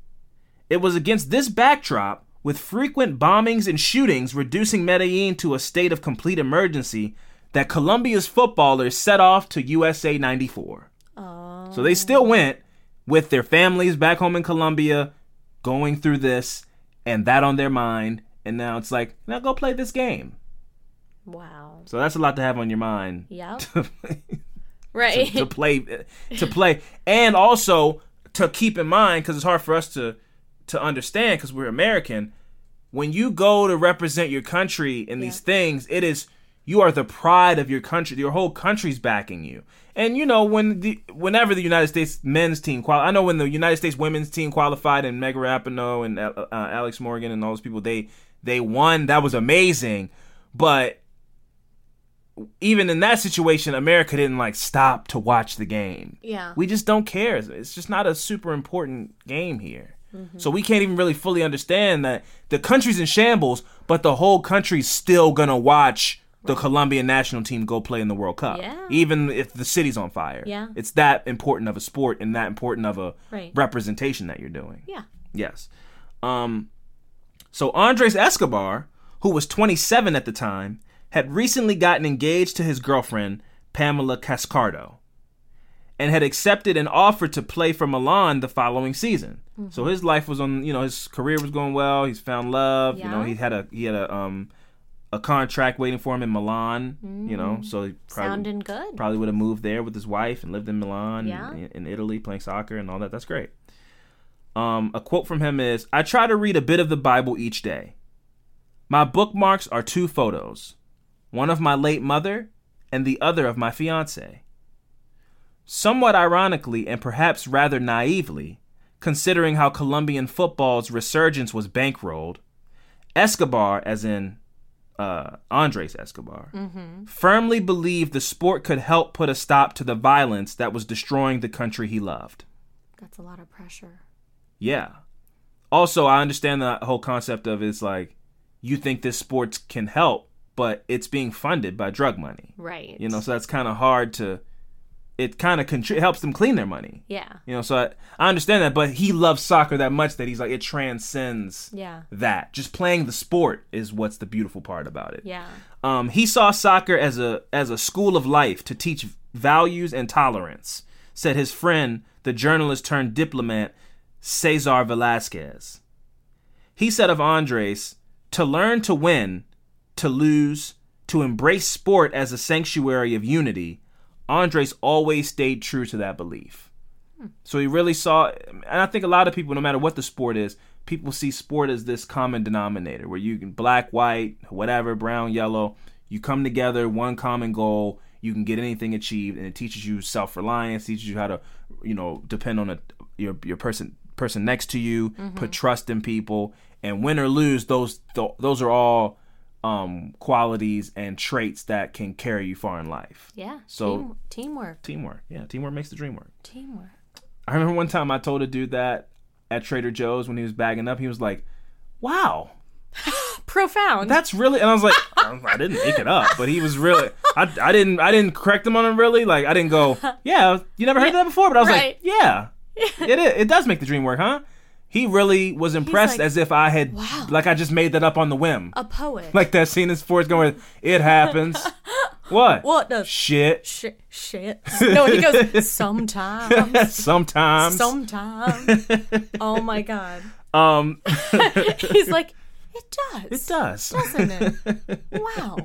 It was against this backdrop, with frequent bombings and shootings reducing Medellin to a state of complete emergency, that Colombia's footballers set off to USA 94. Oh. So they still oh. went with their families back home in Colombia, going through this and that on their mind, and now it's like, now go play this game. Wow. So that's a lot to have on your mind. [laughs] To, Right. to play to play and also to keep in mind because it's hard for us to to understand because we're american when you go to represent your country in these things it is you are the pride of your country your whole country's backing you and you know when the whenever the united states men's team qual i know when the united states women's team qualified and Meg Rapinoe and uh, uh, alex morgan and all those people they they won that was amazing but even in that situation, America didn't like stop to watch the game. Yeah. We just don't care. It's just not a super important game here. So we can't even really fully understand that the country's in shambles, but the whole country's still gonna watch the Colombian national team go play in the World Cup. Yeah. Even if the city's on fire. Yeah. It's that important of a sport and that important of a Right. representation that you're doing. yeah. Yes. Um, so Andres Escobar, who was 27 at the time, had recently gotten engaged to his girlfriend, Pamela Cascardo, and had accepted an offer to play for Milan the following season. So his life was on, you know, his career was going well. He's found love. You know, he had a he had a um a contract waiting for him in Milan. You know, so he probably Sounding good. probably would have moved there with his wife and lived in Milan, Yeah. in, in Italy, playing soccer and all that. That's great. Um, a quote from him is I try to read a bit of the Bible each day. My bookmarks are two photos one of my late mother and the other of my fiance. Somewhat ironically and perhaps rather naively, considering how Colombian football's resurgence was bankrolled, Escobar, as in uh, Andres Escobar, firmly believed the sport could help put a stop to the violence that was destroying the country he loved. That's a lot of pressure. Yeah. Also, I understand the whole concept of it's like you think this sports can help, but it's being funded by drug money. Right. You know, so that's kind of hard to. It kind of contri- helps them clean their money. Yeah. You know, so I, I understand that, but he loves soccer that much that he's like it transcends Yeah. that. Just playing the sport is what's the beautiful part about it. Yeah. Um, he saw soccer as a as a school of life to teach values and tolerance. Said his friend, the journalist turned diplomat Cesar Velasquez. He said of Andres, to learn to win, to lose, to embrace sport as a sanctuary of unity, Andres always stayed true to that belief. So he really saw, and I think a lot of people, no matter what the sport is, people see sport as this common denominator where you can black, white, whatever, brown, yellow, you come together, one common goal, you can get anything achieved, and it teaches you self reliance, teaches you how to, you know, depend on a your your person person next to you, put mm-hmm. trust in people, and win or lose, those th- those are all um, qualities and traits that can carry you far in life. Yeah. So- Team- teamwork. Teamwork, yeah, teamwork makes the dream work. Teamwork. I remember one time I told a dude that at Trader Joe's when he was bagging up, he was like, "Wow, [laughs] Profound. that's really," and I was like, [laughs] I I didn't make it up, but he was really, I, I didn't, I didn't correct him on it really, like I didn't go, "Yeah, you never heard that before," but I was Right. like, "Yeah, [laughs] it is, it does make the dream work, huh?" He really was impressed like, as if I had, "Wow." like I just made that up on the whim, a poet. [laughs] like that scene in Forrest Gump where it happens. [laughs] what? What the Shit. shit? Shit. [laughs] No, he goes sometimes. Sometimes. Sometimes. Oh my god. um, He's like, it does. it does. Doesn't it? Wow.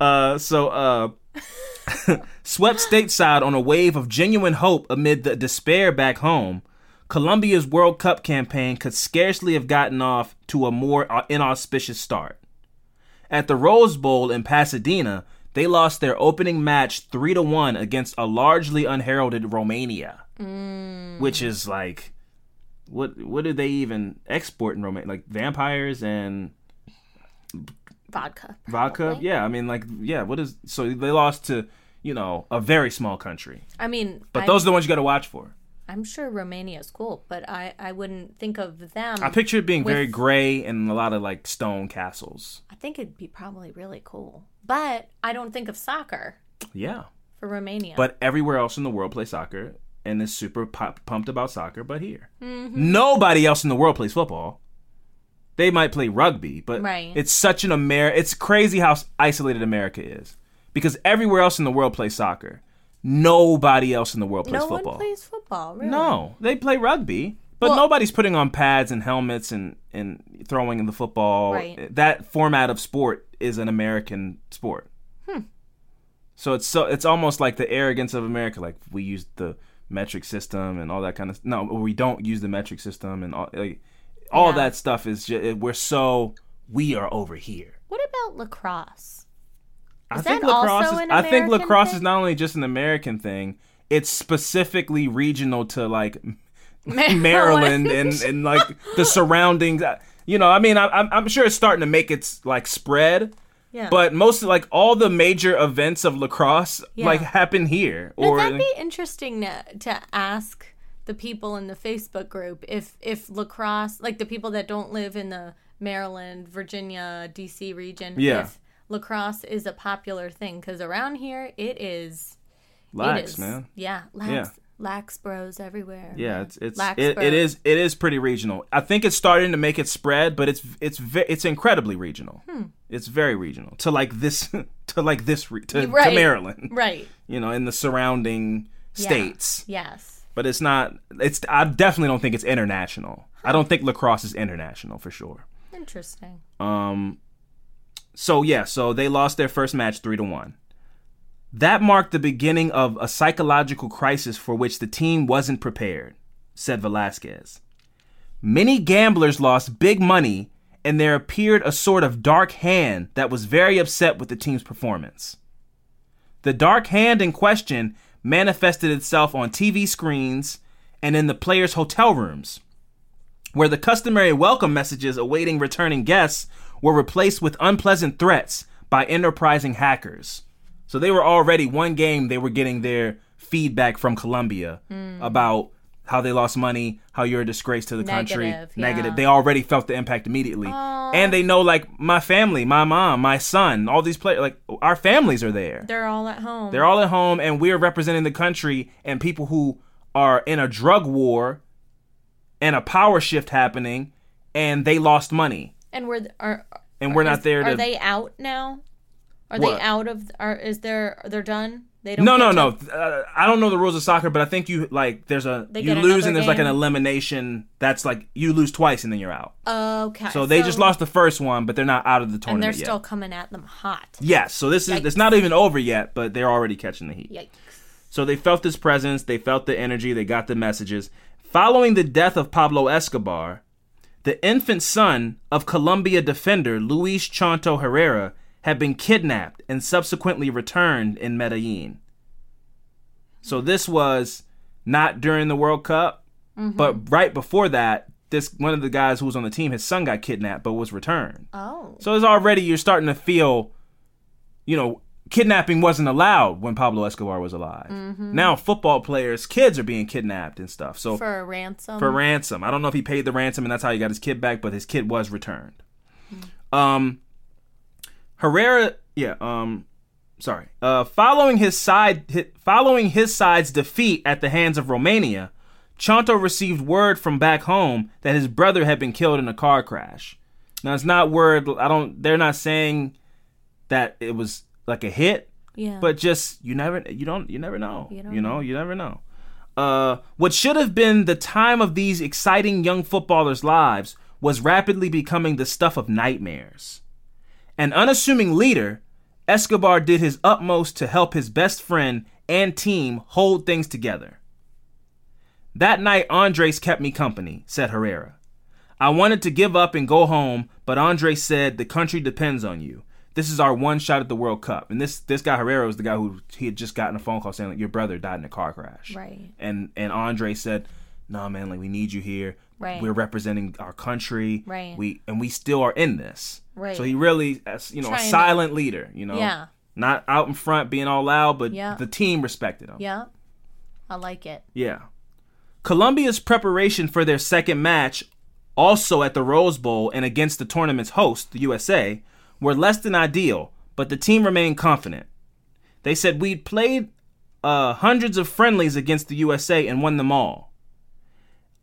Uh, so uh, swept stateside on a wave of genuine hope amid the despair back home. Colombia's World Cup campaign could scarcely have gotten off to a more uh, inauspicious start. At the Rose Bowl in Pasadena, they lost their opening match three to one against a largely unheralded Romania, which is like, what what did they even export in Romania? Like vampires and Vodka. vodka yeah i mean like yeah what is so they lost to you know a very small country I mean, but I, those are the ones you got to watch for I'm sure Romania's cool, but I, I wouldn't think of them. i picture it being very gray and a lot of like stone castles I think it'd be probably really cool. But I don't think of soccer yeah for Romania. but everywhere else in the world plays soccer and is super pop- pumped about soccer but here Mm-hmm. nobody else in the world plays football they might play rugby but Right. it's such an Amer. it's crazy how isolated america is because everywhere else in the world plays soccer nobody else in the world plays no football one plays football, really. No, they play rugby, but Well- nobody's putting on pads and helmets and and throwing in the football. Right. That format of sport is an American sport. Hmm. So it's so it's almost like the arrogance of America. Like we use the metric system and all that kind of. No, we don't use the metric system and all. Like, all Yeah. that stuff is just we're so we are over here. What about lacrosse? I think lacrosse is. I think lacrosse thing? is not only just an American thing. It's specifically regional to like [laughs] Maryland and, and like [laughs] the surroundings. You know, I mean, I, I'm I'm sure it's starting to make its like spread, Yeah. but most like all the major events of lacrosse Yeah. like happen here. Now, Or that'd be interesting to, to ask the people in the Facebook group if if lacrosse, like the people that don't live in the Maryland, Virginia, DC region, Yeah. if lacrosse is a popular thing because around here it is. lax, is. man. Yeah, lax, Yeah. lax bros everywhere. Yeah, man. it's it's Lax it, it is it is pretty regional. I think it's starting to make it spread, but it's it's ve- it's incredibly regional. Hmm. It's very regional to like this [laughs] to like this re- to, to Maryland. right. You know, in the surrounding Yeah. states. Yes. but it's not it's i definitely don't think it's international i don't think lacrosse is international for sure Interesting. um so yeah so they lost their first match three to one. That marked the beginning of a psychological crisis for which the team wasn't prepared said velasquez. Many gamblers lost big money and there appeared a sort of dark hand that was very upset with the team's performance. The dark hand in question manifested itself on TV screens and in the players' hotel rooms, where the customary welcome messages awaiting returning guests were replaced with unpleasant threats by enterprising hackers. So they were already one game they were getting their feedback from Colombia hmm. about how they lost money, how you're a disgrace to the country. Negative, yeah. Negative. They already felt the impact immediately. And they know like my family, my mom, my son, all these players like our families are there. They're all at home. They're all at home and we're representing the country and people who are in a drug war and a power shift happening and they lost money. And we're are And we're not is- there Are to they out now? Are What? they out of? Are is there? They're done. They don't. No, no, to- no. Uh, I don't know the rules of soccer, but I think you like there's a They you lose and there's like an elimination. That's like you lose twice and then you're out. Okay. So they just lost the first one, but they're not out of the tournament. and they're yet. still coming at them hot. yes, so this is it's not even over yet, but they're already catching the heat. Yikes. So they felt this presence, they felt the energy, they got the messages. Following the death of Pablo Escobar, the infant son of Colombia defender Luis Chonto Herrera had been kidnapped and subsequently returned in Medellin. So this was not during the World Cup, mm-hmm. but right before that, this one of the guys who was on the team, his son got kidnapped but was returned. Oh. So it's already you're starting to feel, you know, kidnapping wasn't allowed when Pablo Escobar was alive. Now football players, kids are being kidnapped and stuff. So for, ransom. For ransom, I don't know if he paid the ransom and that's how he got his kid back, but his kid was returned. Um, Herrera, yeah, um, sorry. Uh, following his side, hi- following his side's defeat at the hands of Romania, Chonto received word from back home that his brother had been killed in a car crash. Now it's not word. I don't. They're not saying that it was like a hit, yeah. but just you never. You don't. You never know. You, You don't know. You never know. Uh, what should have been the time of these exciting young footballers' lives was rapidly becoming the stuff of nightmares. An unassuming leader, Escobar did his utmost to help his best friend and team hold things together. That night, Andres kept me company, said Herrera. I wanted to give up and go home, but Andres said the country depends on you. This is our one shot at the World Cup. And this this guy Herrera was the guy who he had just gotten a phone call saying like your brother died in a car crash. Right. And and Andre said, "No, man, like we need you here. Right. We're representing our country. Right. We and we still are in this. Right. So he really, as, you know, a Trying to- silent leader. You know. Yeah. Not out in front being all loud, but Yeah. the team respected him. yeah. I like it. Yeah. Colombia's preparation for their second match, also at the Rose Bowl and against the tournament's host, the USA, were less than ideal, but the team remained confident. They said we'd played uh, hundreds of friendlies against the USA and won them all.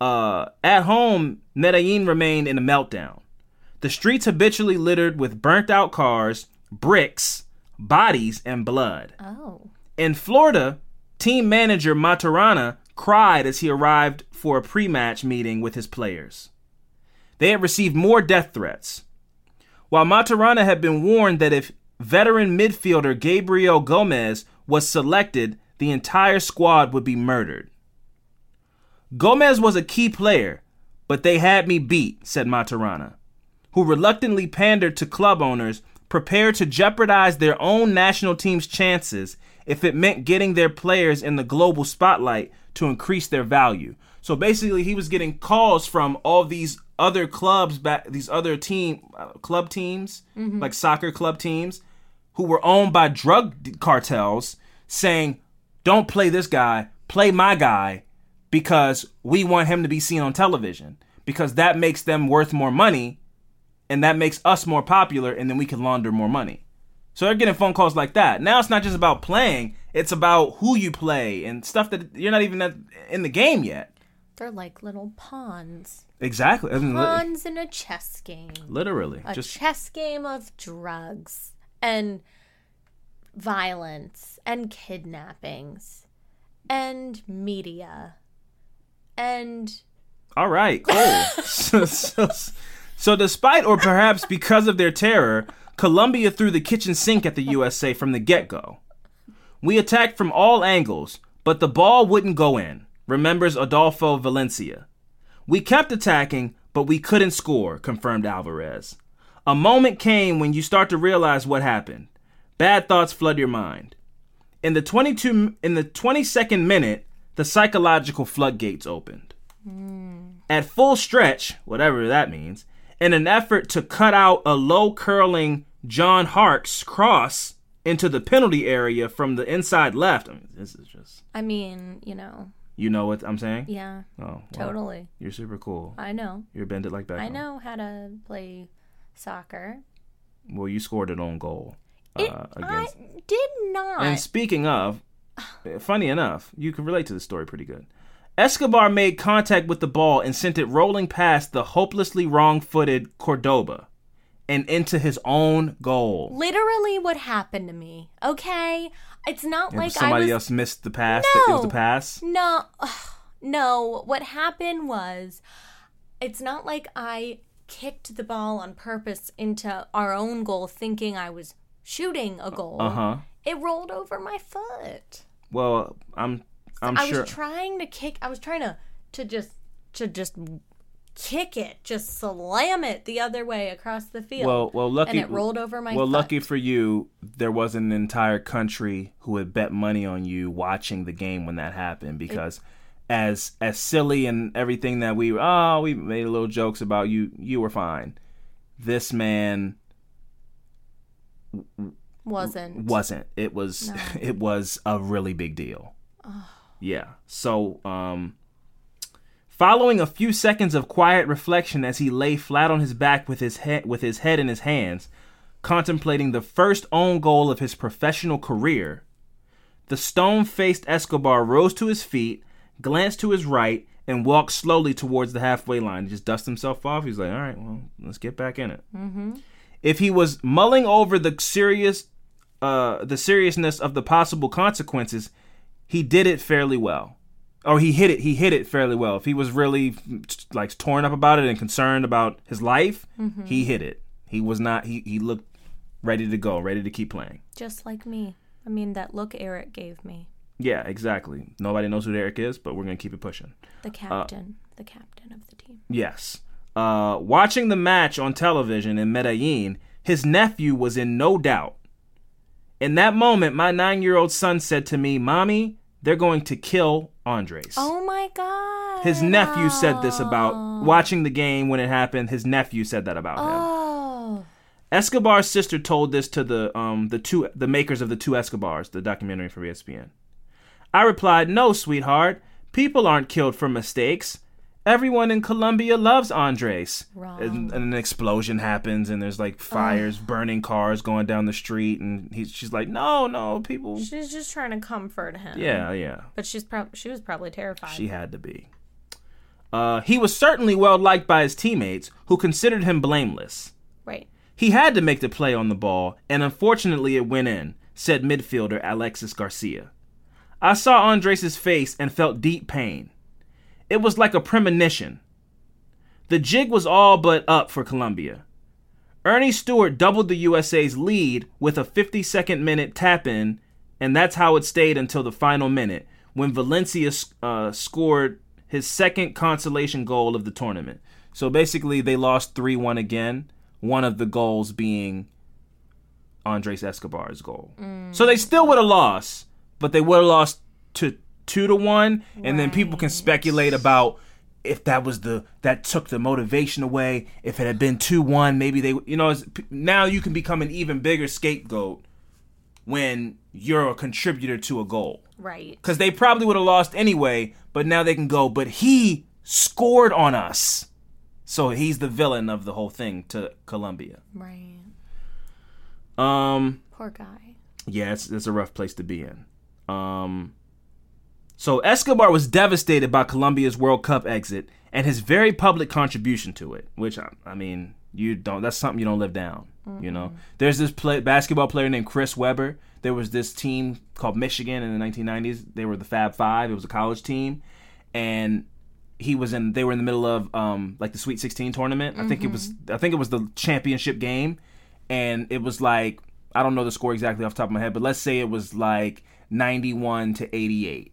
Uh, at home, Medellin remained in a meltdown. The streets habitually littered with burnt out cars, bricks, bodies, and blood. Oh. In Florida, team manager Maturana cried as he arrived for a pre match meeting with his players. They had received more death threats. While Maturana had been warned that if veteran midfielder Gabriel Gomez was selected, the entire squad would be murdered. Gomez was a key player, but they had me beat, said Maturana, who reluctantly pandered to club owners prepared to jeopardize their own national team's chances if it meant getting their players in the global spotlight to increase their value. So basically, he was getting calls from all these other clubs, back these other team uh, club teams, like soccer club teams, who were owned by drug cartels, saying, "Don't play this guy, play my guy." because we want him to be seen on television because that makes them worth more money and that makes us more popular and then we can launder more money. So they're getting phone calls like that. Now it's not just about playing, it's about who you play and stuff that you're not even in the game yet. They're like little pawns. Exactly. I mean, Pawns in a chess game. literally. A Just chess game of drugs and violence and kidnappings and media and All right, cool. [laughs] so, so, so, despite or perhaps because of their terror, Colombia threw the kitchen sink at the USA from the get go. We attacked from all angles, but the ball wouldn't go in, remembers Adolfo Valencia. We kept attacking, but we couldn't score, confirmed Alvarez. A moment came when you start to realize what happened. Bad thoughts flood your mind. In the 22 in the 22nd minute, the psychological floodgates opened. Hmm. At full stretch, whatever that means, in an effort to cut out a low curling John Harkes cross into the penalty area from the inside left. I mean, this is just I mean, you know, You know what I'm saying? Yeah, Oh, well, totally. You're super cool. I know. You're bend it like Beckham. I know how to play soccer. Well, you scored an own goal It, uh, I against. did not. And speaking of, funny enough, you can relate to the story pretty good. Escobar made contact with the ball and sent it rolling past the hopelessly wrong-footed Cordoba and into his own goal. Literally, what happened to me? Okay, it's not like somebody I was. else missed the pass. It was the No. pass. No, no. What happened was, it's not like I kicked the ball on purpose into our own goal, thinking I was shooting a goal. Uh huh. It rolled over my foot. Well, I'm I'm I sure. was trying to kick. I was trying to to just to just kick it, just slam it the other way across the field. well, well, lucky. and it rolled over my. Well, foot. lucky for you, there was an entire country who had bet money on you watching the game when that happened because. as as silly and everything that we oh we made little jokes about you you were fine this man wasn't. wasn't it was [laughs] it was a really big deal yeah so um following a few seconds of quiet reflection as he lay flat on his back with his head with his head in his hands contemplating the first own goal of his professional career the stone-faced escobar rose to his feet glanced to his right and walked slowly towards the halfway line. He just dusted himself off. He's like all right well let's get back in it. If he was mulling over the serious uh the seriousness of the possible consequences he did it fairly well or he hit it he hit it fairly well if he was really like torn up about it and concerned about his life he hit it he was not he, he looked ready to go ready to keep playing Just like me. I mean, that look Eric gave me. yeah exactly nobody knows who Eric is but we're gonna keep it pushing The captain. the captain of the team. Yes. Uh, watching the match on television in Medellin, his nephew was in no doubt. In that moment, my nine year old son said to me, Mommy, they're going to kill Andres. Oh my god. His nephew said this about watching the game when it happened. His nephew said that about him. Oh. Escobar's sister told this to the um the two the makers of the two Escobars, the documentary for ESPN. I replied, "No, sweetheart. People aren't killed for mistakes. Everyone in Colombia loves Andres." Wrong. And, and an explosion happens, and there's like fires, burning cars going down the street, and he's she's like, "No, no, people." She's just trying to comfort him. Yeah, yeah. But she's prob- she was probably terrified. She had to be. Uh, he was certainly well liked by his teammates, who considered him blameless. right. He had to make the play on the ball, and unfortunately it went in, said midfielder Alexis Garcia. I saw Andres's face and felt deep pain. It was like a premonition. The jig was all but up for Colombia. Earnie Stewart doubled the USA's lead with a 52nd minute tap in, and that's how it stayed until the final minute when Valencia uh, scored his second consolation goal of the tournament. So basically, they lost 3 1 again, one of the goals being Andres Escobar's goal. So they still would have lost, but they would have lost to 2 to 1, and then people can speculate about if that was the that took the motivation away if it had been 2-1 maybe they you know now you can become an even bigger scapegoat when you're a contributor to a goal Right. because they probably would have lost anyway but now they can go but he scored on us so he's the villain of the whole thing to colombia Right. um Poor guy. yeah, it's, it's a rough place to be in. Um, so Escobar was devastated by Colombia's World Cup exit and his very public contribution to it, which I, I mean, you don't. That's something you don't live down. You know, there's this play, basketball player named Chris Webber. There was this team called Michigan in the 1990s. They were the Fab Five. It was a college team, and he was in. They were in the middle of um like the Sweet 16 tournament. I think it was. I think it was the championship game, and it was like I don't know the score exactly off the top of my head, but let's say it was like 91 to 88.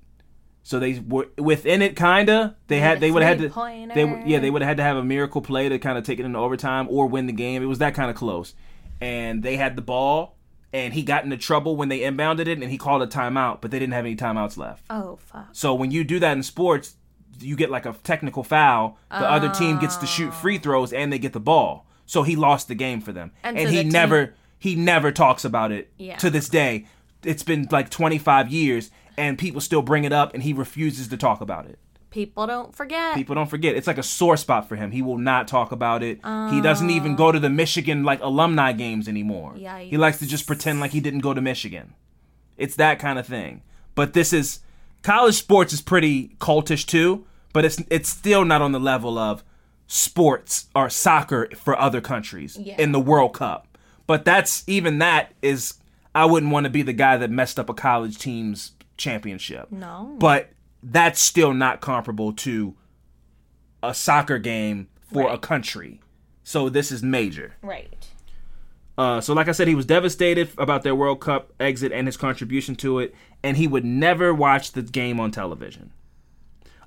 So they were within it, kinda. They had they would have had to. They yeah they would have had to have a miracle play to kind of take it into overtime or win the game. It was that kind of close, and they had the ball, and he got into trouble when they inbounded it, and he called a timeout, but they didn't have any timeouts left. Oh fuck. So when you do that in sports, you get like a technical foul. The other team gets to shoot free oh. throws and they get the ball. So he lost the game for them, And and, so he the team- never he never talks about it Yeah. to this day. It's been like 25 years and people still bring it up and he refuses to talk about it. People don't forget. People don't forget. It's like a sore spot for him. He will not talk about it. he doesn't even go to the Michigan like alumni games anymore. He likes to just pretend like he didn't go to Michigan. It's that kind of thing. But this is college sports is pretty cultish too, but it's it's still not on the level of sports or soccer for other countries Yeah. in the World Cup. But that's even that is I wouldn't want to be the guy that messed up a college team's championship. No. But that's still not comparable to a soccer game for a country. So this is major. right. Uh, so, like I said, he was devastated about their World Cup exit and his contribution to it, and he would never watch the game on television.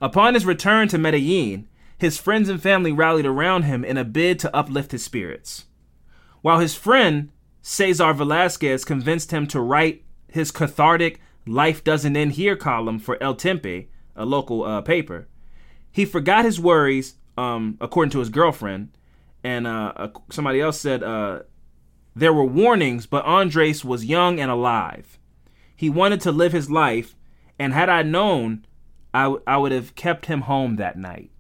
Upon his return to Medellin, his friends and family rallied around him in a bid to uplift his spirits. While his friend, Cesar Velasquez, convinced him to write his cathartic Life Doesn't End Here column for El Tiempo, a local uh, paper, he forgot his worries, um, according to his girlfriend, and uh, uh, somebody else said uh, there were warnings, but Andres was young and alive. He wanted to live his life, and had I known, I, w- I would have kept him home that night.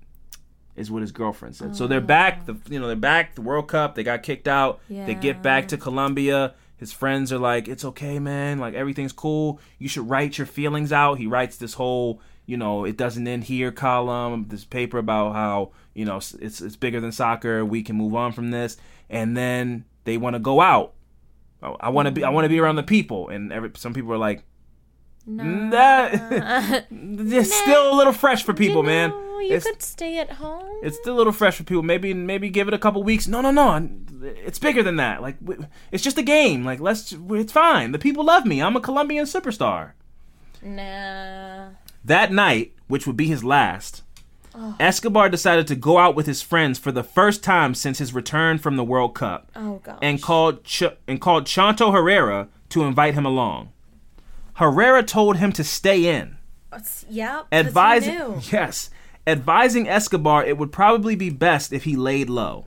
Is what his girlfriend said. So they're back. The you know they're back. The World Cup. They got kicked out. They get back to Colombia. His friends are like, "It's okay, man. Like everything's cool. You should write your feelings out." He writes this whole, you know, it doesn't end here column. This paper about how you know it's it's bigger than soccer. We can move on from this. And then they want to go out. Oh, I want to be. I want to be around the people. And every, some people are like, "Mm, that [laughs] [laughs] it's still a little fresh for people, man. No, you It's, could stay at home. it's still a little fresh for people. Maybe maybe give it a couple weeks. No, no, no. It's bigger than that. Like it's just a game. Like let's. It's fine. The people love me. I'm a Colombian superstar. Nah. That night, which would be his last, oh. Escobar decided to go out with his friends for the first time since his return from the World Cup Oh gosh. and called Ch- and called Chonto Herrera to invite him along. Herrera told him to stay in, Yep. advising [laughs] yes, advising Escobar it would probably be best if he laid low.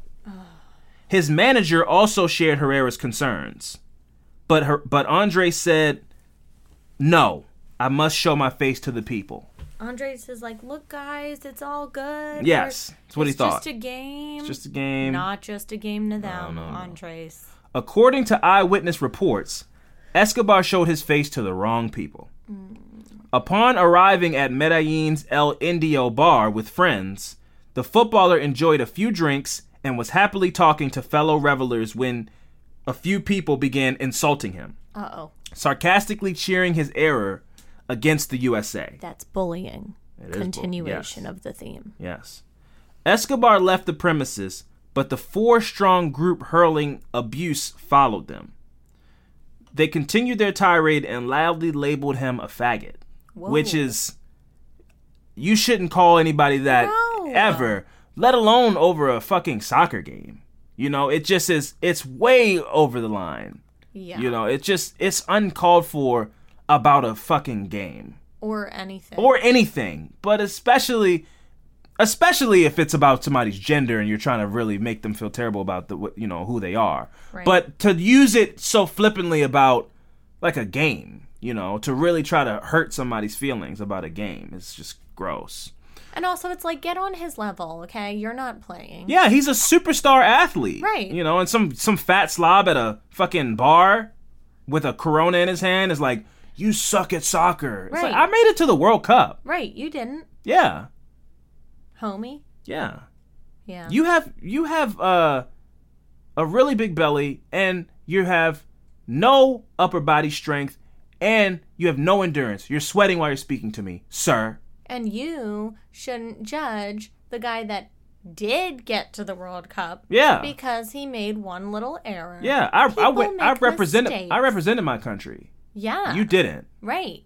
His manager also shared Herrera's concerns, but her, but Andre said, "No, I must show my face to the people." Andres is like, look, guys, it's all good. Yes, that's what he thought. Just a game. Just a game. Not just a game to them, no, no. Andres. According to eyewitness reports, Escobar showed his face to the wrong people. Mm. Upon arriving at Medellin's El Indio bar with friends, the footballer enjoyed a few drinks and was happily talking to fellow revelers when a few people began insulting him, Uh oh. sarcastically cheering his error against the USA. That's bullying. It bull- Continuation yes. of the theme. Yes. Escobar left the premises, but the four strong group hurling abuse followed them. They continued their tirade and loudly labeled him a faggot, which is you shouldn't call anybody that No. ever, let alone over a fucking soccer game. You know, it just is it's way over the line. Yeah. You know, it's just it's uncalled for about a fucking game or anything. or anything, but especially especially if it's about somebody's gender and you're trying to really make them feel terrible about the you know who they are. Right. But to use it so flippantly about like a game, you know, to really try to hurt somebody's feelings about a game is just gross. and also, it's like, get on his level, okay? You're not playing. Yeah, he's a superstar athlete. Right. You know, and some some fat slob at a fucking bar with a corona in his hand is like, "You suck at soccer." It's like, Right. I made it to the World Cup. Right. You didn't, Yeah. homie. Yeah. Yeah. You have you have uh, a really big belly and you have no upper body strength and you have no endurance. You're sweating while you're speaking to me, sir. and you shouldn't judge the guy that did get to the World Cup Yeah. because he made one little error. yeah, I I People went I represented mistakes. I represented my country. Yeah. You didn't. Right.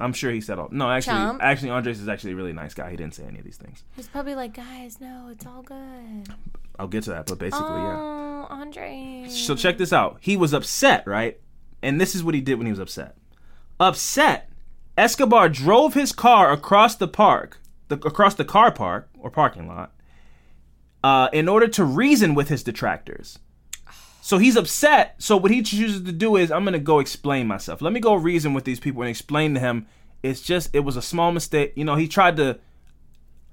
I'm sure he said all. No, actually, Chump. actually, Andres is actually a really nice guy. He didn't say any of these things. He's probably like, guys, no, it's all good. I'll get to that, but basically, yeah. oh, Andre. So check this out. He was upset, right? And this is what he did when he was upset. Upset, Escobar drove his car across the park, the, across the car park or parking lot, uh, in order to reason with his detractors. So he's upset. So what he chooses to do is, I'm gonna go explain myself. Let me go reason with these people and explain to him. It's just it was a small mistake. You know, he tried to,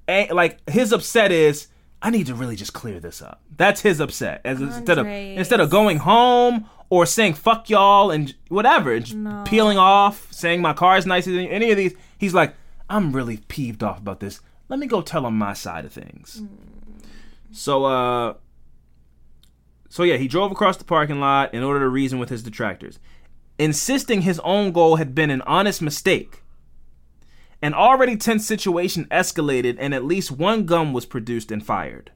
eh, like his upset is. I need to really just clear this up. That's his upset. As instead of instead of going home or saying fuck y'all and whatever, and peeling off, saying my car is nicer than any of these, he's like, I'm really peeved off about this. Let me go tell him my side of things. So uh so yeah, he drove across the parking lot in order to reason with his detractors, insisting his own goal had been an honest mistake. An already tense situation escalated and at least one gun was produced and fired.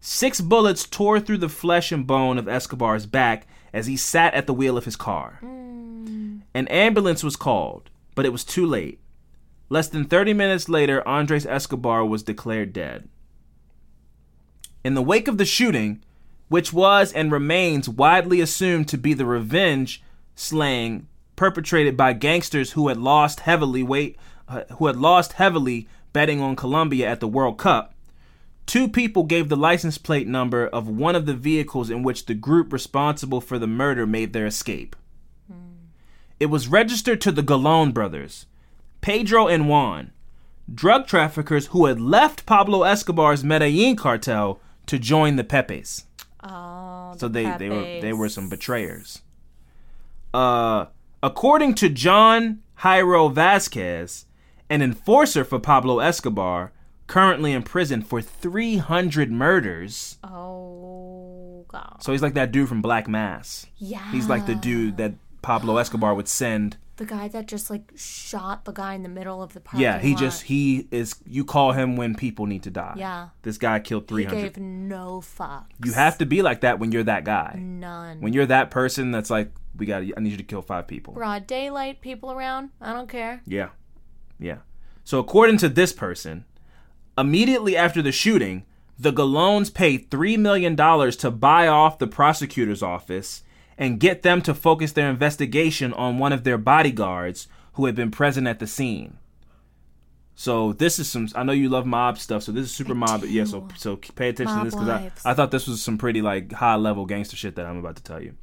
Six bullets tore through the flesh and bone of Escobar's back as he sat at the wheel of his car. An ambulance was called, but it was too late. Less than 30 minutes later, Andres Escobar was declared dead. In the wake of the shooting, which was and remains widely assumed to be the revenge slaying perpetrated by gangsters who had lost heavily weight, uh, who had lost heavily betting on Colombia at the World Cup, two people gave the license plate number of one of the vehicles in which the group responsible for the murder made their escape. It was registered to the Gallón brothers, Pedro and Juan, drug traffickers who had left Pablo Escobar's Medellin cartel to join the Pepes. Oh, So the they, they were they were some betrayers. Uh according to John Jairo Vasquez, an enforcer for Pablo Escobar, currently in prison for 300 murders. Oh god. So he's like that dude from Black Mass. Yeah. He's like the dude that Pablo Escobar would send. the guy that just like shot the guy in the middle of the parking Yeah, he lot. just he is you call him when people need to die. Yeah. This guy killed he 300. gave no fucks. you have to be like that when you're that guy. none. When you're that person that's like we got to I need you to kill 5 people. Broad daylight, people around. I don't care. Yeah. Yeah. So according to this person, immediately after the shooting, the Galones paid $3 million to buy off the prosecutor's office and get them to focus their investigation on one of their bodyguards who had been present at the scene. So this is some. I know you love mob stuff, so this is super mob. Yeah, so so pay attention Mob to this because I, I thought this was some pretty like high level gangster shit that I'm about to tell you.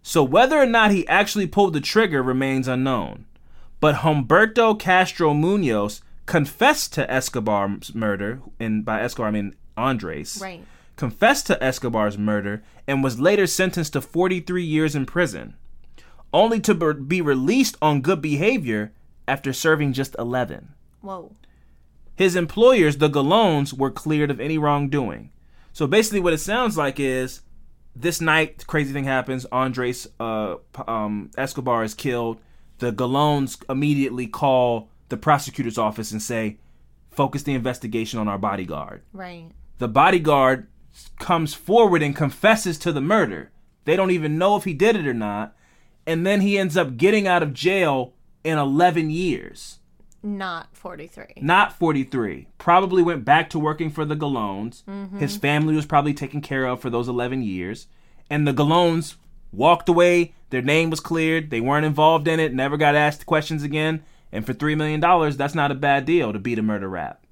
So whether or not he actually pulled the trigger remains unknown. But Humberto Castro Munoz confessed to Escobar's murder, and by Escobar I mean Andres. Right. Confessed to Escobar's murder and was later sentenced to 43 years in prison, only to be- released on good behavior after serving just 11. Whoa. His employers, the Galones, were cleared of any wrongdoing. So basically, what it sounds like is this night, crazy thing happens. Andres uh, um, Escobar is killed. The Galones immediately call the prosecutor's office and say, "Focus the investigation on our bodyguard." Right. The bodyguard comes forward and confesses to the murder. They don't even know if he did it or not, and then he ends up getting out of jail in 11 years. Not 43. not 43 probably went back to working for the galones. Mm-hmm. His family was probably taken care of for those 11 years. And the galones walked away. Their name was cleared. They weren't involved in it. Never got asked questions again and for $3 million that's not a bad deal to beat a murder rap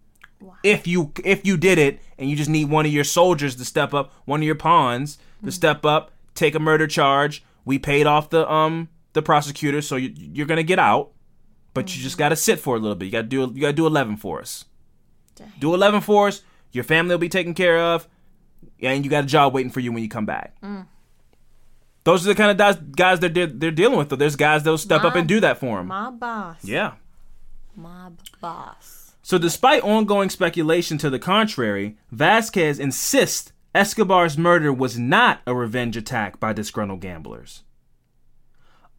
if you if you did it and you just need one of your soldiers to step up one of your pawns to mm-hmm. step up take a murder charge we paid off the um the prosecutor so you, you're gonna get out but you just mm-hmm. gotta sit for a little bit. You gotta do you gotta do eleven for us. Do eleven for us. Your family will be taken care of, and you got a job waiting for you when you come back. Mm. Those are the kind of guys, guys they're de- they're dealing with. Though there's guys that'll step up and do that for them. My boss. Yeah. Mob boss. So despite ongoing speculation to the contrary, Vasquez insists Escobar's murder was not a revenge attack by disgruntled gamblers.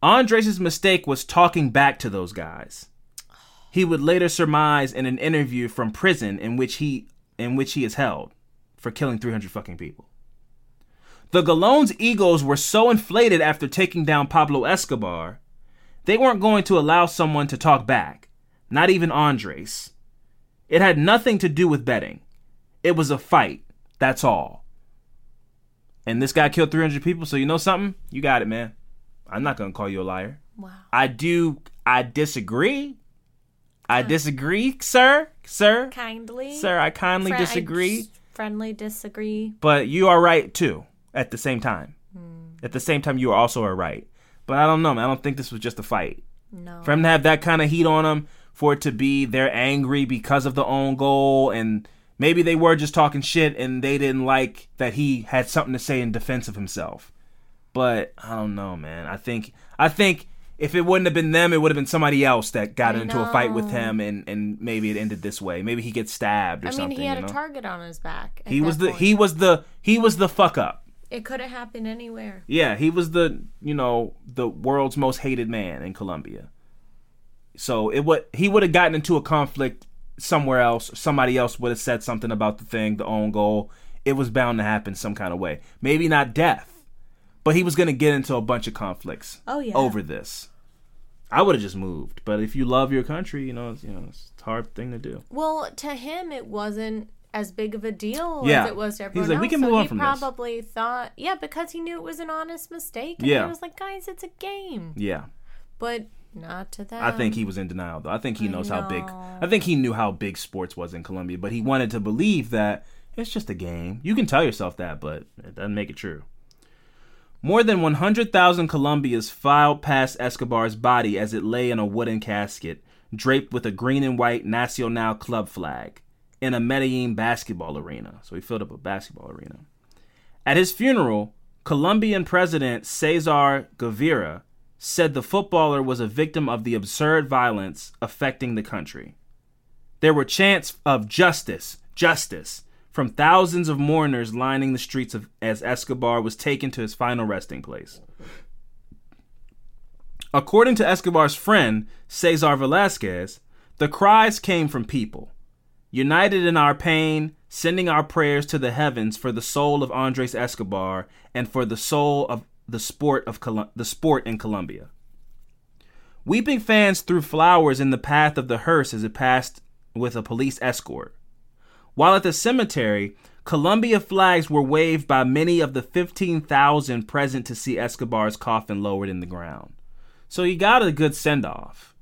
Andres' mistake was talking back to those guys. He would later surmise in an interview from prison in which he in which he is held for killing 300 fucking people. The Galone's egos were so inflated after taking down Pablo Escobar, they weren't going to allow someone to talk back, not even Andres. It had nothing to do with betting. It was a fight. That's all. And this guy killed 300 people, so you know something? You got it, man. I'm not going to call you a liar. Wow. I do I disagree. I disagree, sir. Sir. Kindly. Sir, I kindly Fri- disagree, friendly disagree. but you are right too at the same time. Hmm. At the same time, you also are right. But I don't know, man. I don't think this was just a fight. No. For him to have that kind of heat on him, for it to be they're angry because of the own goal, and maybe they were just talking shit and they didn't like that he had something to say in defense of himself. But I don't know, man. I think I think if it wouldn't have been them, it would have been somebody else that got I into a fight with him, and and maybe it ended this way. Maybe he gets stabbed or I mean, something. he had you a target on his back. He was the point. he was the he was the fuck up. It could have happened anywhere. Yeah, he was the you know the world's most hated man in Colombia. So it would he would have gotten into a conflict somewhere else. Somebody else would have said something about the thing, the own goal. It was bound to happen some kind of way. Maybe not death, but he was going to get into a bunch of conflicts. Oh, yeah. over this. I would have just moved, but if you love your country, you know, it's, you know, it's a hard thing to do. Well, to him, it wasn't as big of a deal Yeah. as it was to He's everyone like, else. "We can so on he from this." probably thought, yeah, because he knew it was an honest mistake. And Yeah. he was like, guys, it's a game. Yeah. But not to that. I think he was in denial though. I think he I knows how big. I think he knew how big sports was in Colombia, but he wanted to believe that it's just a game. You can tell yourself that, but it doesn't make it true. More than 100,000 Colombians filed past Escobar's body as it lay in a wooden casket draped with a green and white Nacional club flag in a Medellin basketball arena. So he filled up a basketball arena. At his funeral, Colombian President Cesar Gaviria said the footballer was a victim of the absurd violence affecting the country. There were chants of justice, justice from thousands of mourners lining the streets of, as Escobar was taken to his final resting place. According to Escobar's friend, Cesar Velasquez, the cries came from people united in our pain, sending our prayers to the heavens for the soul of Andres Escobar and for the soul of the sport of Col- the sport in Colombia. Weeping fans threw flowers in the path of the hearse as it passed with a police escort. While at the cemetery, Colombia flags were waved by many of the 15,000 present to see Escobar's coffin lowered in the ground. So he got a good send off.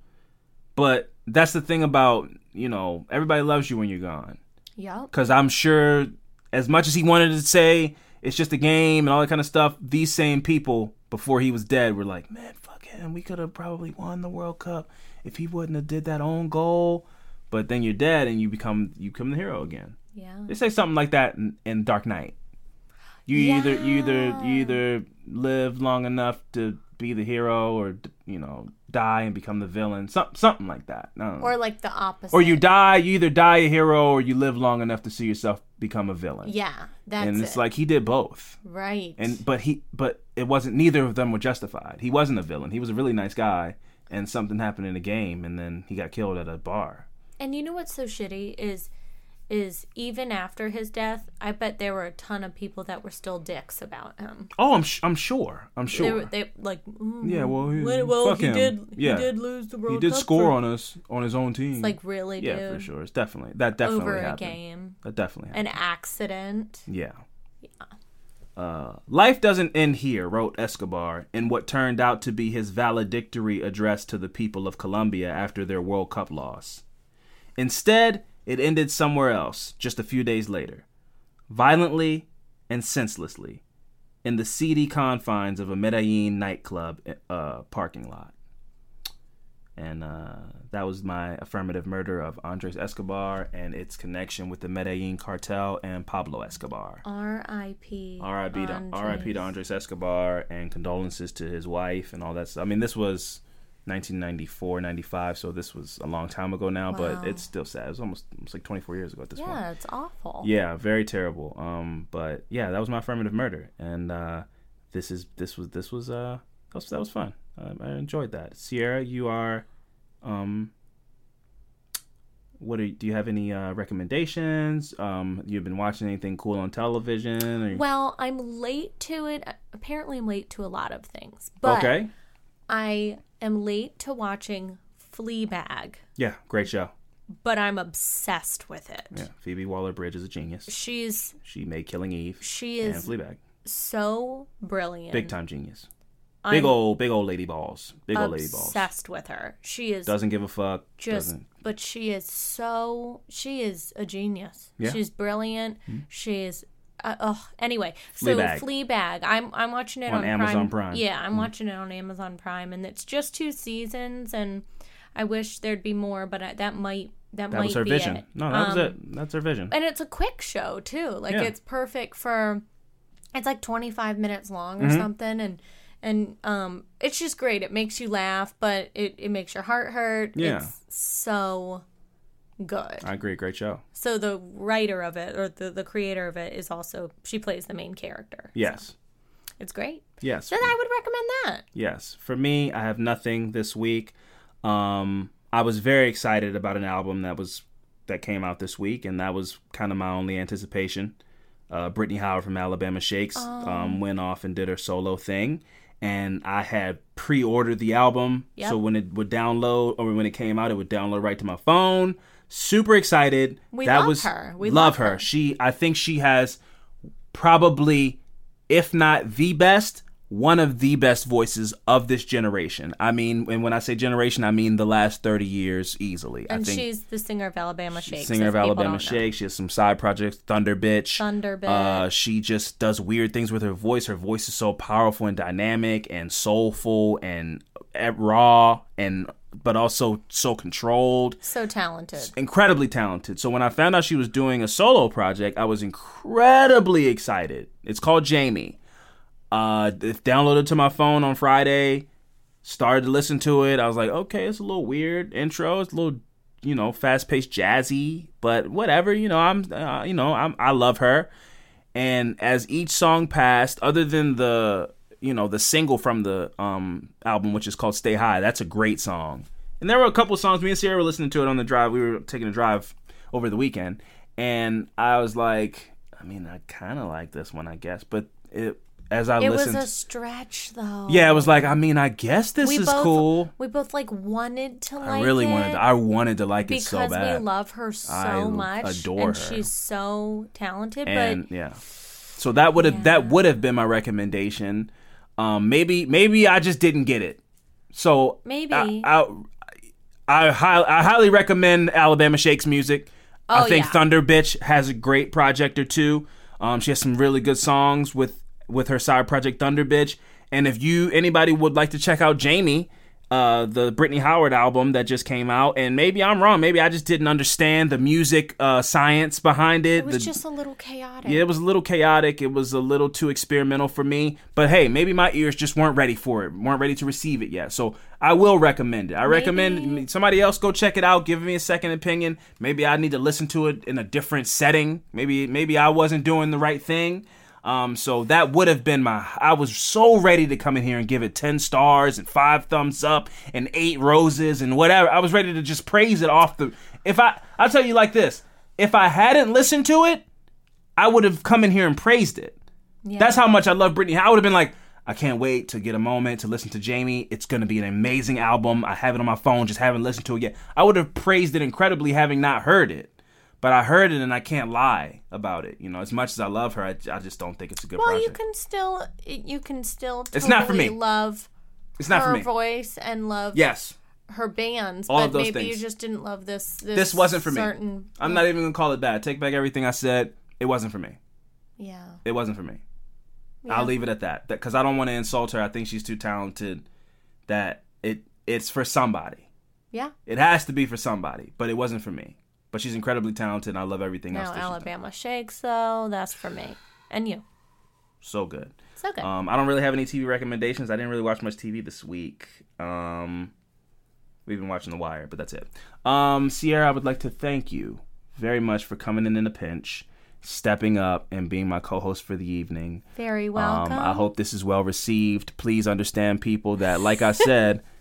But that's the thing about, you know, everybody loves you when you're gone. Yep. Because I'm sure, as much as he wanted to say it's just a game and all that kind of stuff, these same people before he was dead were like, man, fuck him. We could have probably won the World Cup if he wouldn't have did that own goal. But then you're dead and you become you become the hero again. Yeah. They say something like that in, in Dark Knight. You either you either you either live long enough to be the hero or you know die and become the villain. Some, something like that. Or like the opposite. Or you die, you either die a hero or you live long enough to see yourself become a villain. Yeah, that's and it's it. like he did both. right. And but he but it wasn't neither of them were justified. He wasn't a villain. He was a really nice guy and something happened in a game and then he got killed at a bar. And you know what's so shitty is is even after his death, I bet there were a ton of people that were still dicks about him. Oh, I'm sh- I'm sure. I'm They sure. were they like mm, yeah, well, he, well, fuck he him. did yeah. he did lose the World He did Cup score for- on us on his own team. It's like really yeah, dude for sure. It's definitely that definitely over a game. That definitely happened. An accident. Yeah. Uh, Life doesn't end here, wrote Escobar in what turned out to be his valedictory address to the people of Colombia after their World Cup loss. Instead, it ended somewhere else, just a few days later, violently and senselessly, in the seedy confines of a Medellin nightclub uh, parking lot. And uh, that was my affirmative murder of Andres Escobar and its connection with the Medellin cartel and Pablo Escobar. R.I.P. R.I.P. to R.I.P. to Andres Escobar and condolences to his wife and all that stuff. I mean, this was 1994, 95, so this was a long time ago now, Wow. but it's still sad. It was almost, almost like 24 years ago at this point. Yeah, it's awful. Yeah, very terrible. Um, but yeah, that was my affirmative murder, and uh, this is this was this was uh that was, that was fun. Um, I enjoyed that. Sierra, you are, um, what are, do you have any uh, recommendations? Um, you've been watching anything cool on television? Or, Well, I'm late to it. Apparently, I'm late to a lot of things. But okay, I am late to watching Fleabag, yeah, great show. but I'm obsessed with it. Yeah, Phoebe Waller-Bridge is a genius. She's She made Killing Eve she and is Fleabag. so brilliant. Big time genius. I'm Big old, big old lady balls. Big old lady balls. obsessed with her. She is Doesn't give a fuck. just doesn't. but she is so she is a genius Yeah. She's brilliant mm-hmm. she is Uh, oh, anyway, so Fleabag. Fleabag. I'm I'm watching it On on, Amazon Prime. Yeah, I'm watching it on Amazon Prime, and it's just two seasons, and I wish there'd be more, but I, that might that, That might was her be vision. it. No, that was Um, it. That's her vision. and it's a quick show too. Like Yeah. it's perfect for it's like 25 minutes long or Mm-hmm. something and and um it's just great. It makes you laugh, but it it makes your heart hurt. Yeah. It's so good. I agree. Great show. So the writer of it or the the creator of it is also she plays the main character. Yes. It's great. Yes. Then I would recommend that. Yes. For me, I have nothing this week. Um, I was very excited about an album that was that came out this week, and that was kind of my only anticipation. Uh, Brittany Howard from Alabama Shakes um, went off and did her solo thing, and I had pre-ordered the album, Yep. so when it would download or when it came out, it would download right to my phone. Super excited. We that love was her. We love love her. her. She, I think she has probably, if not the best, one of the best voices of this generation. I mean, and when I say generation, I mean the last 30 years easily. And I think she's the singer of Alabama Shakes. singer of Alabama. Shake. She has some side projects, Thunderbitch. Thunder Bitch. Uh, she just does weird things with her voice. Her voice is so powerful and dynamic and soulful and uh, raw and but also so controlled So talented. incredibly talented. So when I found out she was doing a solo project, I was incredibly excited. It's called Jamie. Uh, downloaded to my phone on Friday. Started to listen to it. I was like, okay, it's a little weird intro. It's a little, you know, fast paced, jazzy, but whatever. You know, I'm, uh, you know, I'm, I love her. And as each song passed, other than the, you know, the single from the um album, which is called "Stay High," that's a great song. And there were a couple songs. Me and Sierra were listening to it on the drive. We were taking a drive over the weekend, and I was like, I mean, I kind of like this one, I guess. But it, as I listened. It was a stretch though. yeah, it was like, I mean, I guess this we is both, cool. We both like wanted to like I really it wanted, to, I wanted to like it because so bad. we love her so I much adore and her. she's so talented. and but yeah so that would have that would have been my recommendation um maybe maybe i just didn't get it so Maybe. i i, I, I highly recommend alabama shakes music i Oh, think yeah. thunderbitch has a great project or two um she has some really good songs with with her side project thunderbitch and if you anybody would like to check out jamie uh, the Brittany Howard album that just came out, and maybe I'm wrong. Maybe I just didn't understand the music uh, science behind it. it was the, just a little chaotic. yeah, it was a little chaotic. It was a little too experimental for me. But hey, maybe my ears just weren't ready for it, weren't ready to receive it yet. So I will recommend it. I recommend somebody else go check it out. Give me a second opinion. Maybe I need to listen to it in a different setting. Maybe maybe I wasn't doing the right thing. Um, so that would have been my. I was so ready to come in here and give it ten stars and five thumbs up and eight roses and whatever. I was ready to just praise it off the. If I, I'll tell you like this: if I hadn't listened to it, I would have come in here and praised it. Yeah. That's how much I love Brittany. I would have been like, I can't wait to get a moment to listen to Jamie. It's going to be an amazing album. I have it on my phone, just haven't listened to it yet. I would have praised it incredibly having not heard it. But I heard it and I can't lie about it. You know, as much as I love her, I, I just don't think it's a good well, project. you can still you can still totally It's not for me. love it's not her for me. voice and love Yes. her bands, All but of those maybe you just didn't love this. This, This wasn't for me. I'm not even going to call it bad. Take back everything I said. It wasn't for me. Yeah. It wasn't for me. I'll leave it at that. Because I don't want to insult her. I think she's too talented. That it it's for somebody. Yeah. It has to be for somebody, but it wasn't for me. But she's incredibly talented, and I love everything else. Now done. Alabama Shakes though, that's for me and you. so good. So good. Um, I don't really have any TV recommendations. I didn't really watch much TV this week. Um, we've been watching The Wire, but that's it. Um, Sierra, I would like to thank you very much for coming in in a pinch, stepping up, and being my co-host for the evening. Very welcome. Um, I hope this is well received. Please understand, people, that like I said, [laughs]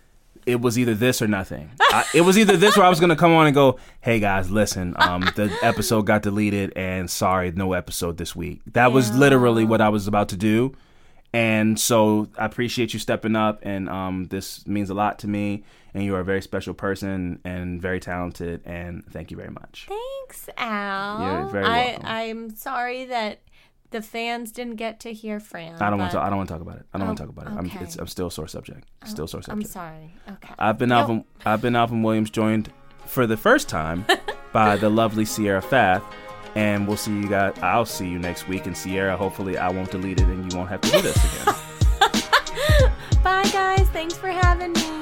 it was either this or nothing. I, it was either this or I was gonna come on and go, "Hey guys, listen, um, the episode got deleted, and sorry, no episode this week." That was literally what I was about to do, and so I appreciate you stepping up, and um, this means a lot to me. And you are a very special person and very talented, and thank you very much. Thanks, Al. You're very I. I'm sorry that the fans didn't get to hear Fran. I don't want to. I don't want to talk about it. I don't want Oh, to talk about it. I'm, okay. it's, I'm still a sore subject. Oh, still a sore subject. I'm sorry. Okay. I've been. Alvin. I've been Alvin Williams, joined for the first time [laughs] by the lovely Sierra Fath. And we'll see you guys. I'll see you next week. And Sierra, hopefully, I won't delete it and you won't have to do this again. [laughs] Bye, guys. Thanks for having me.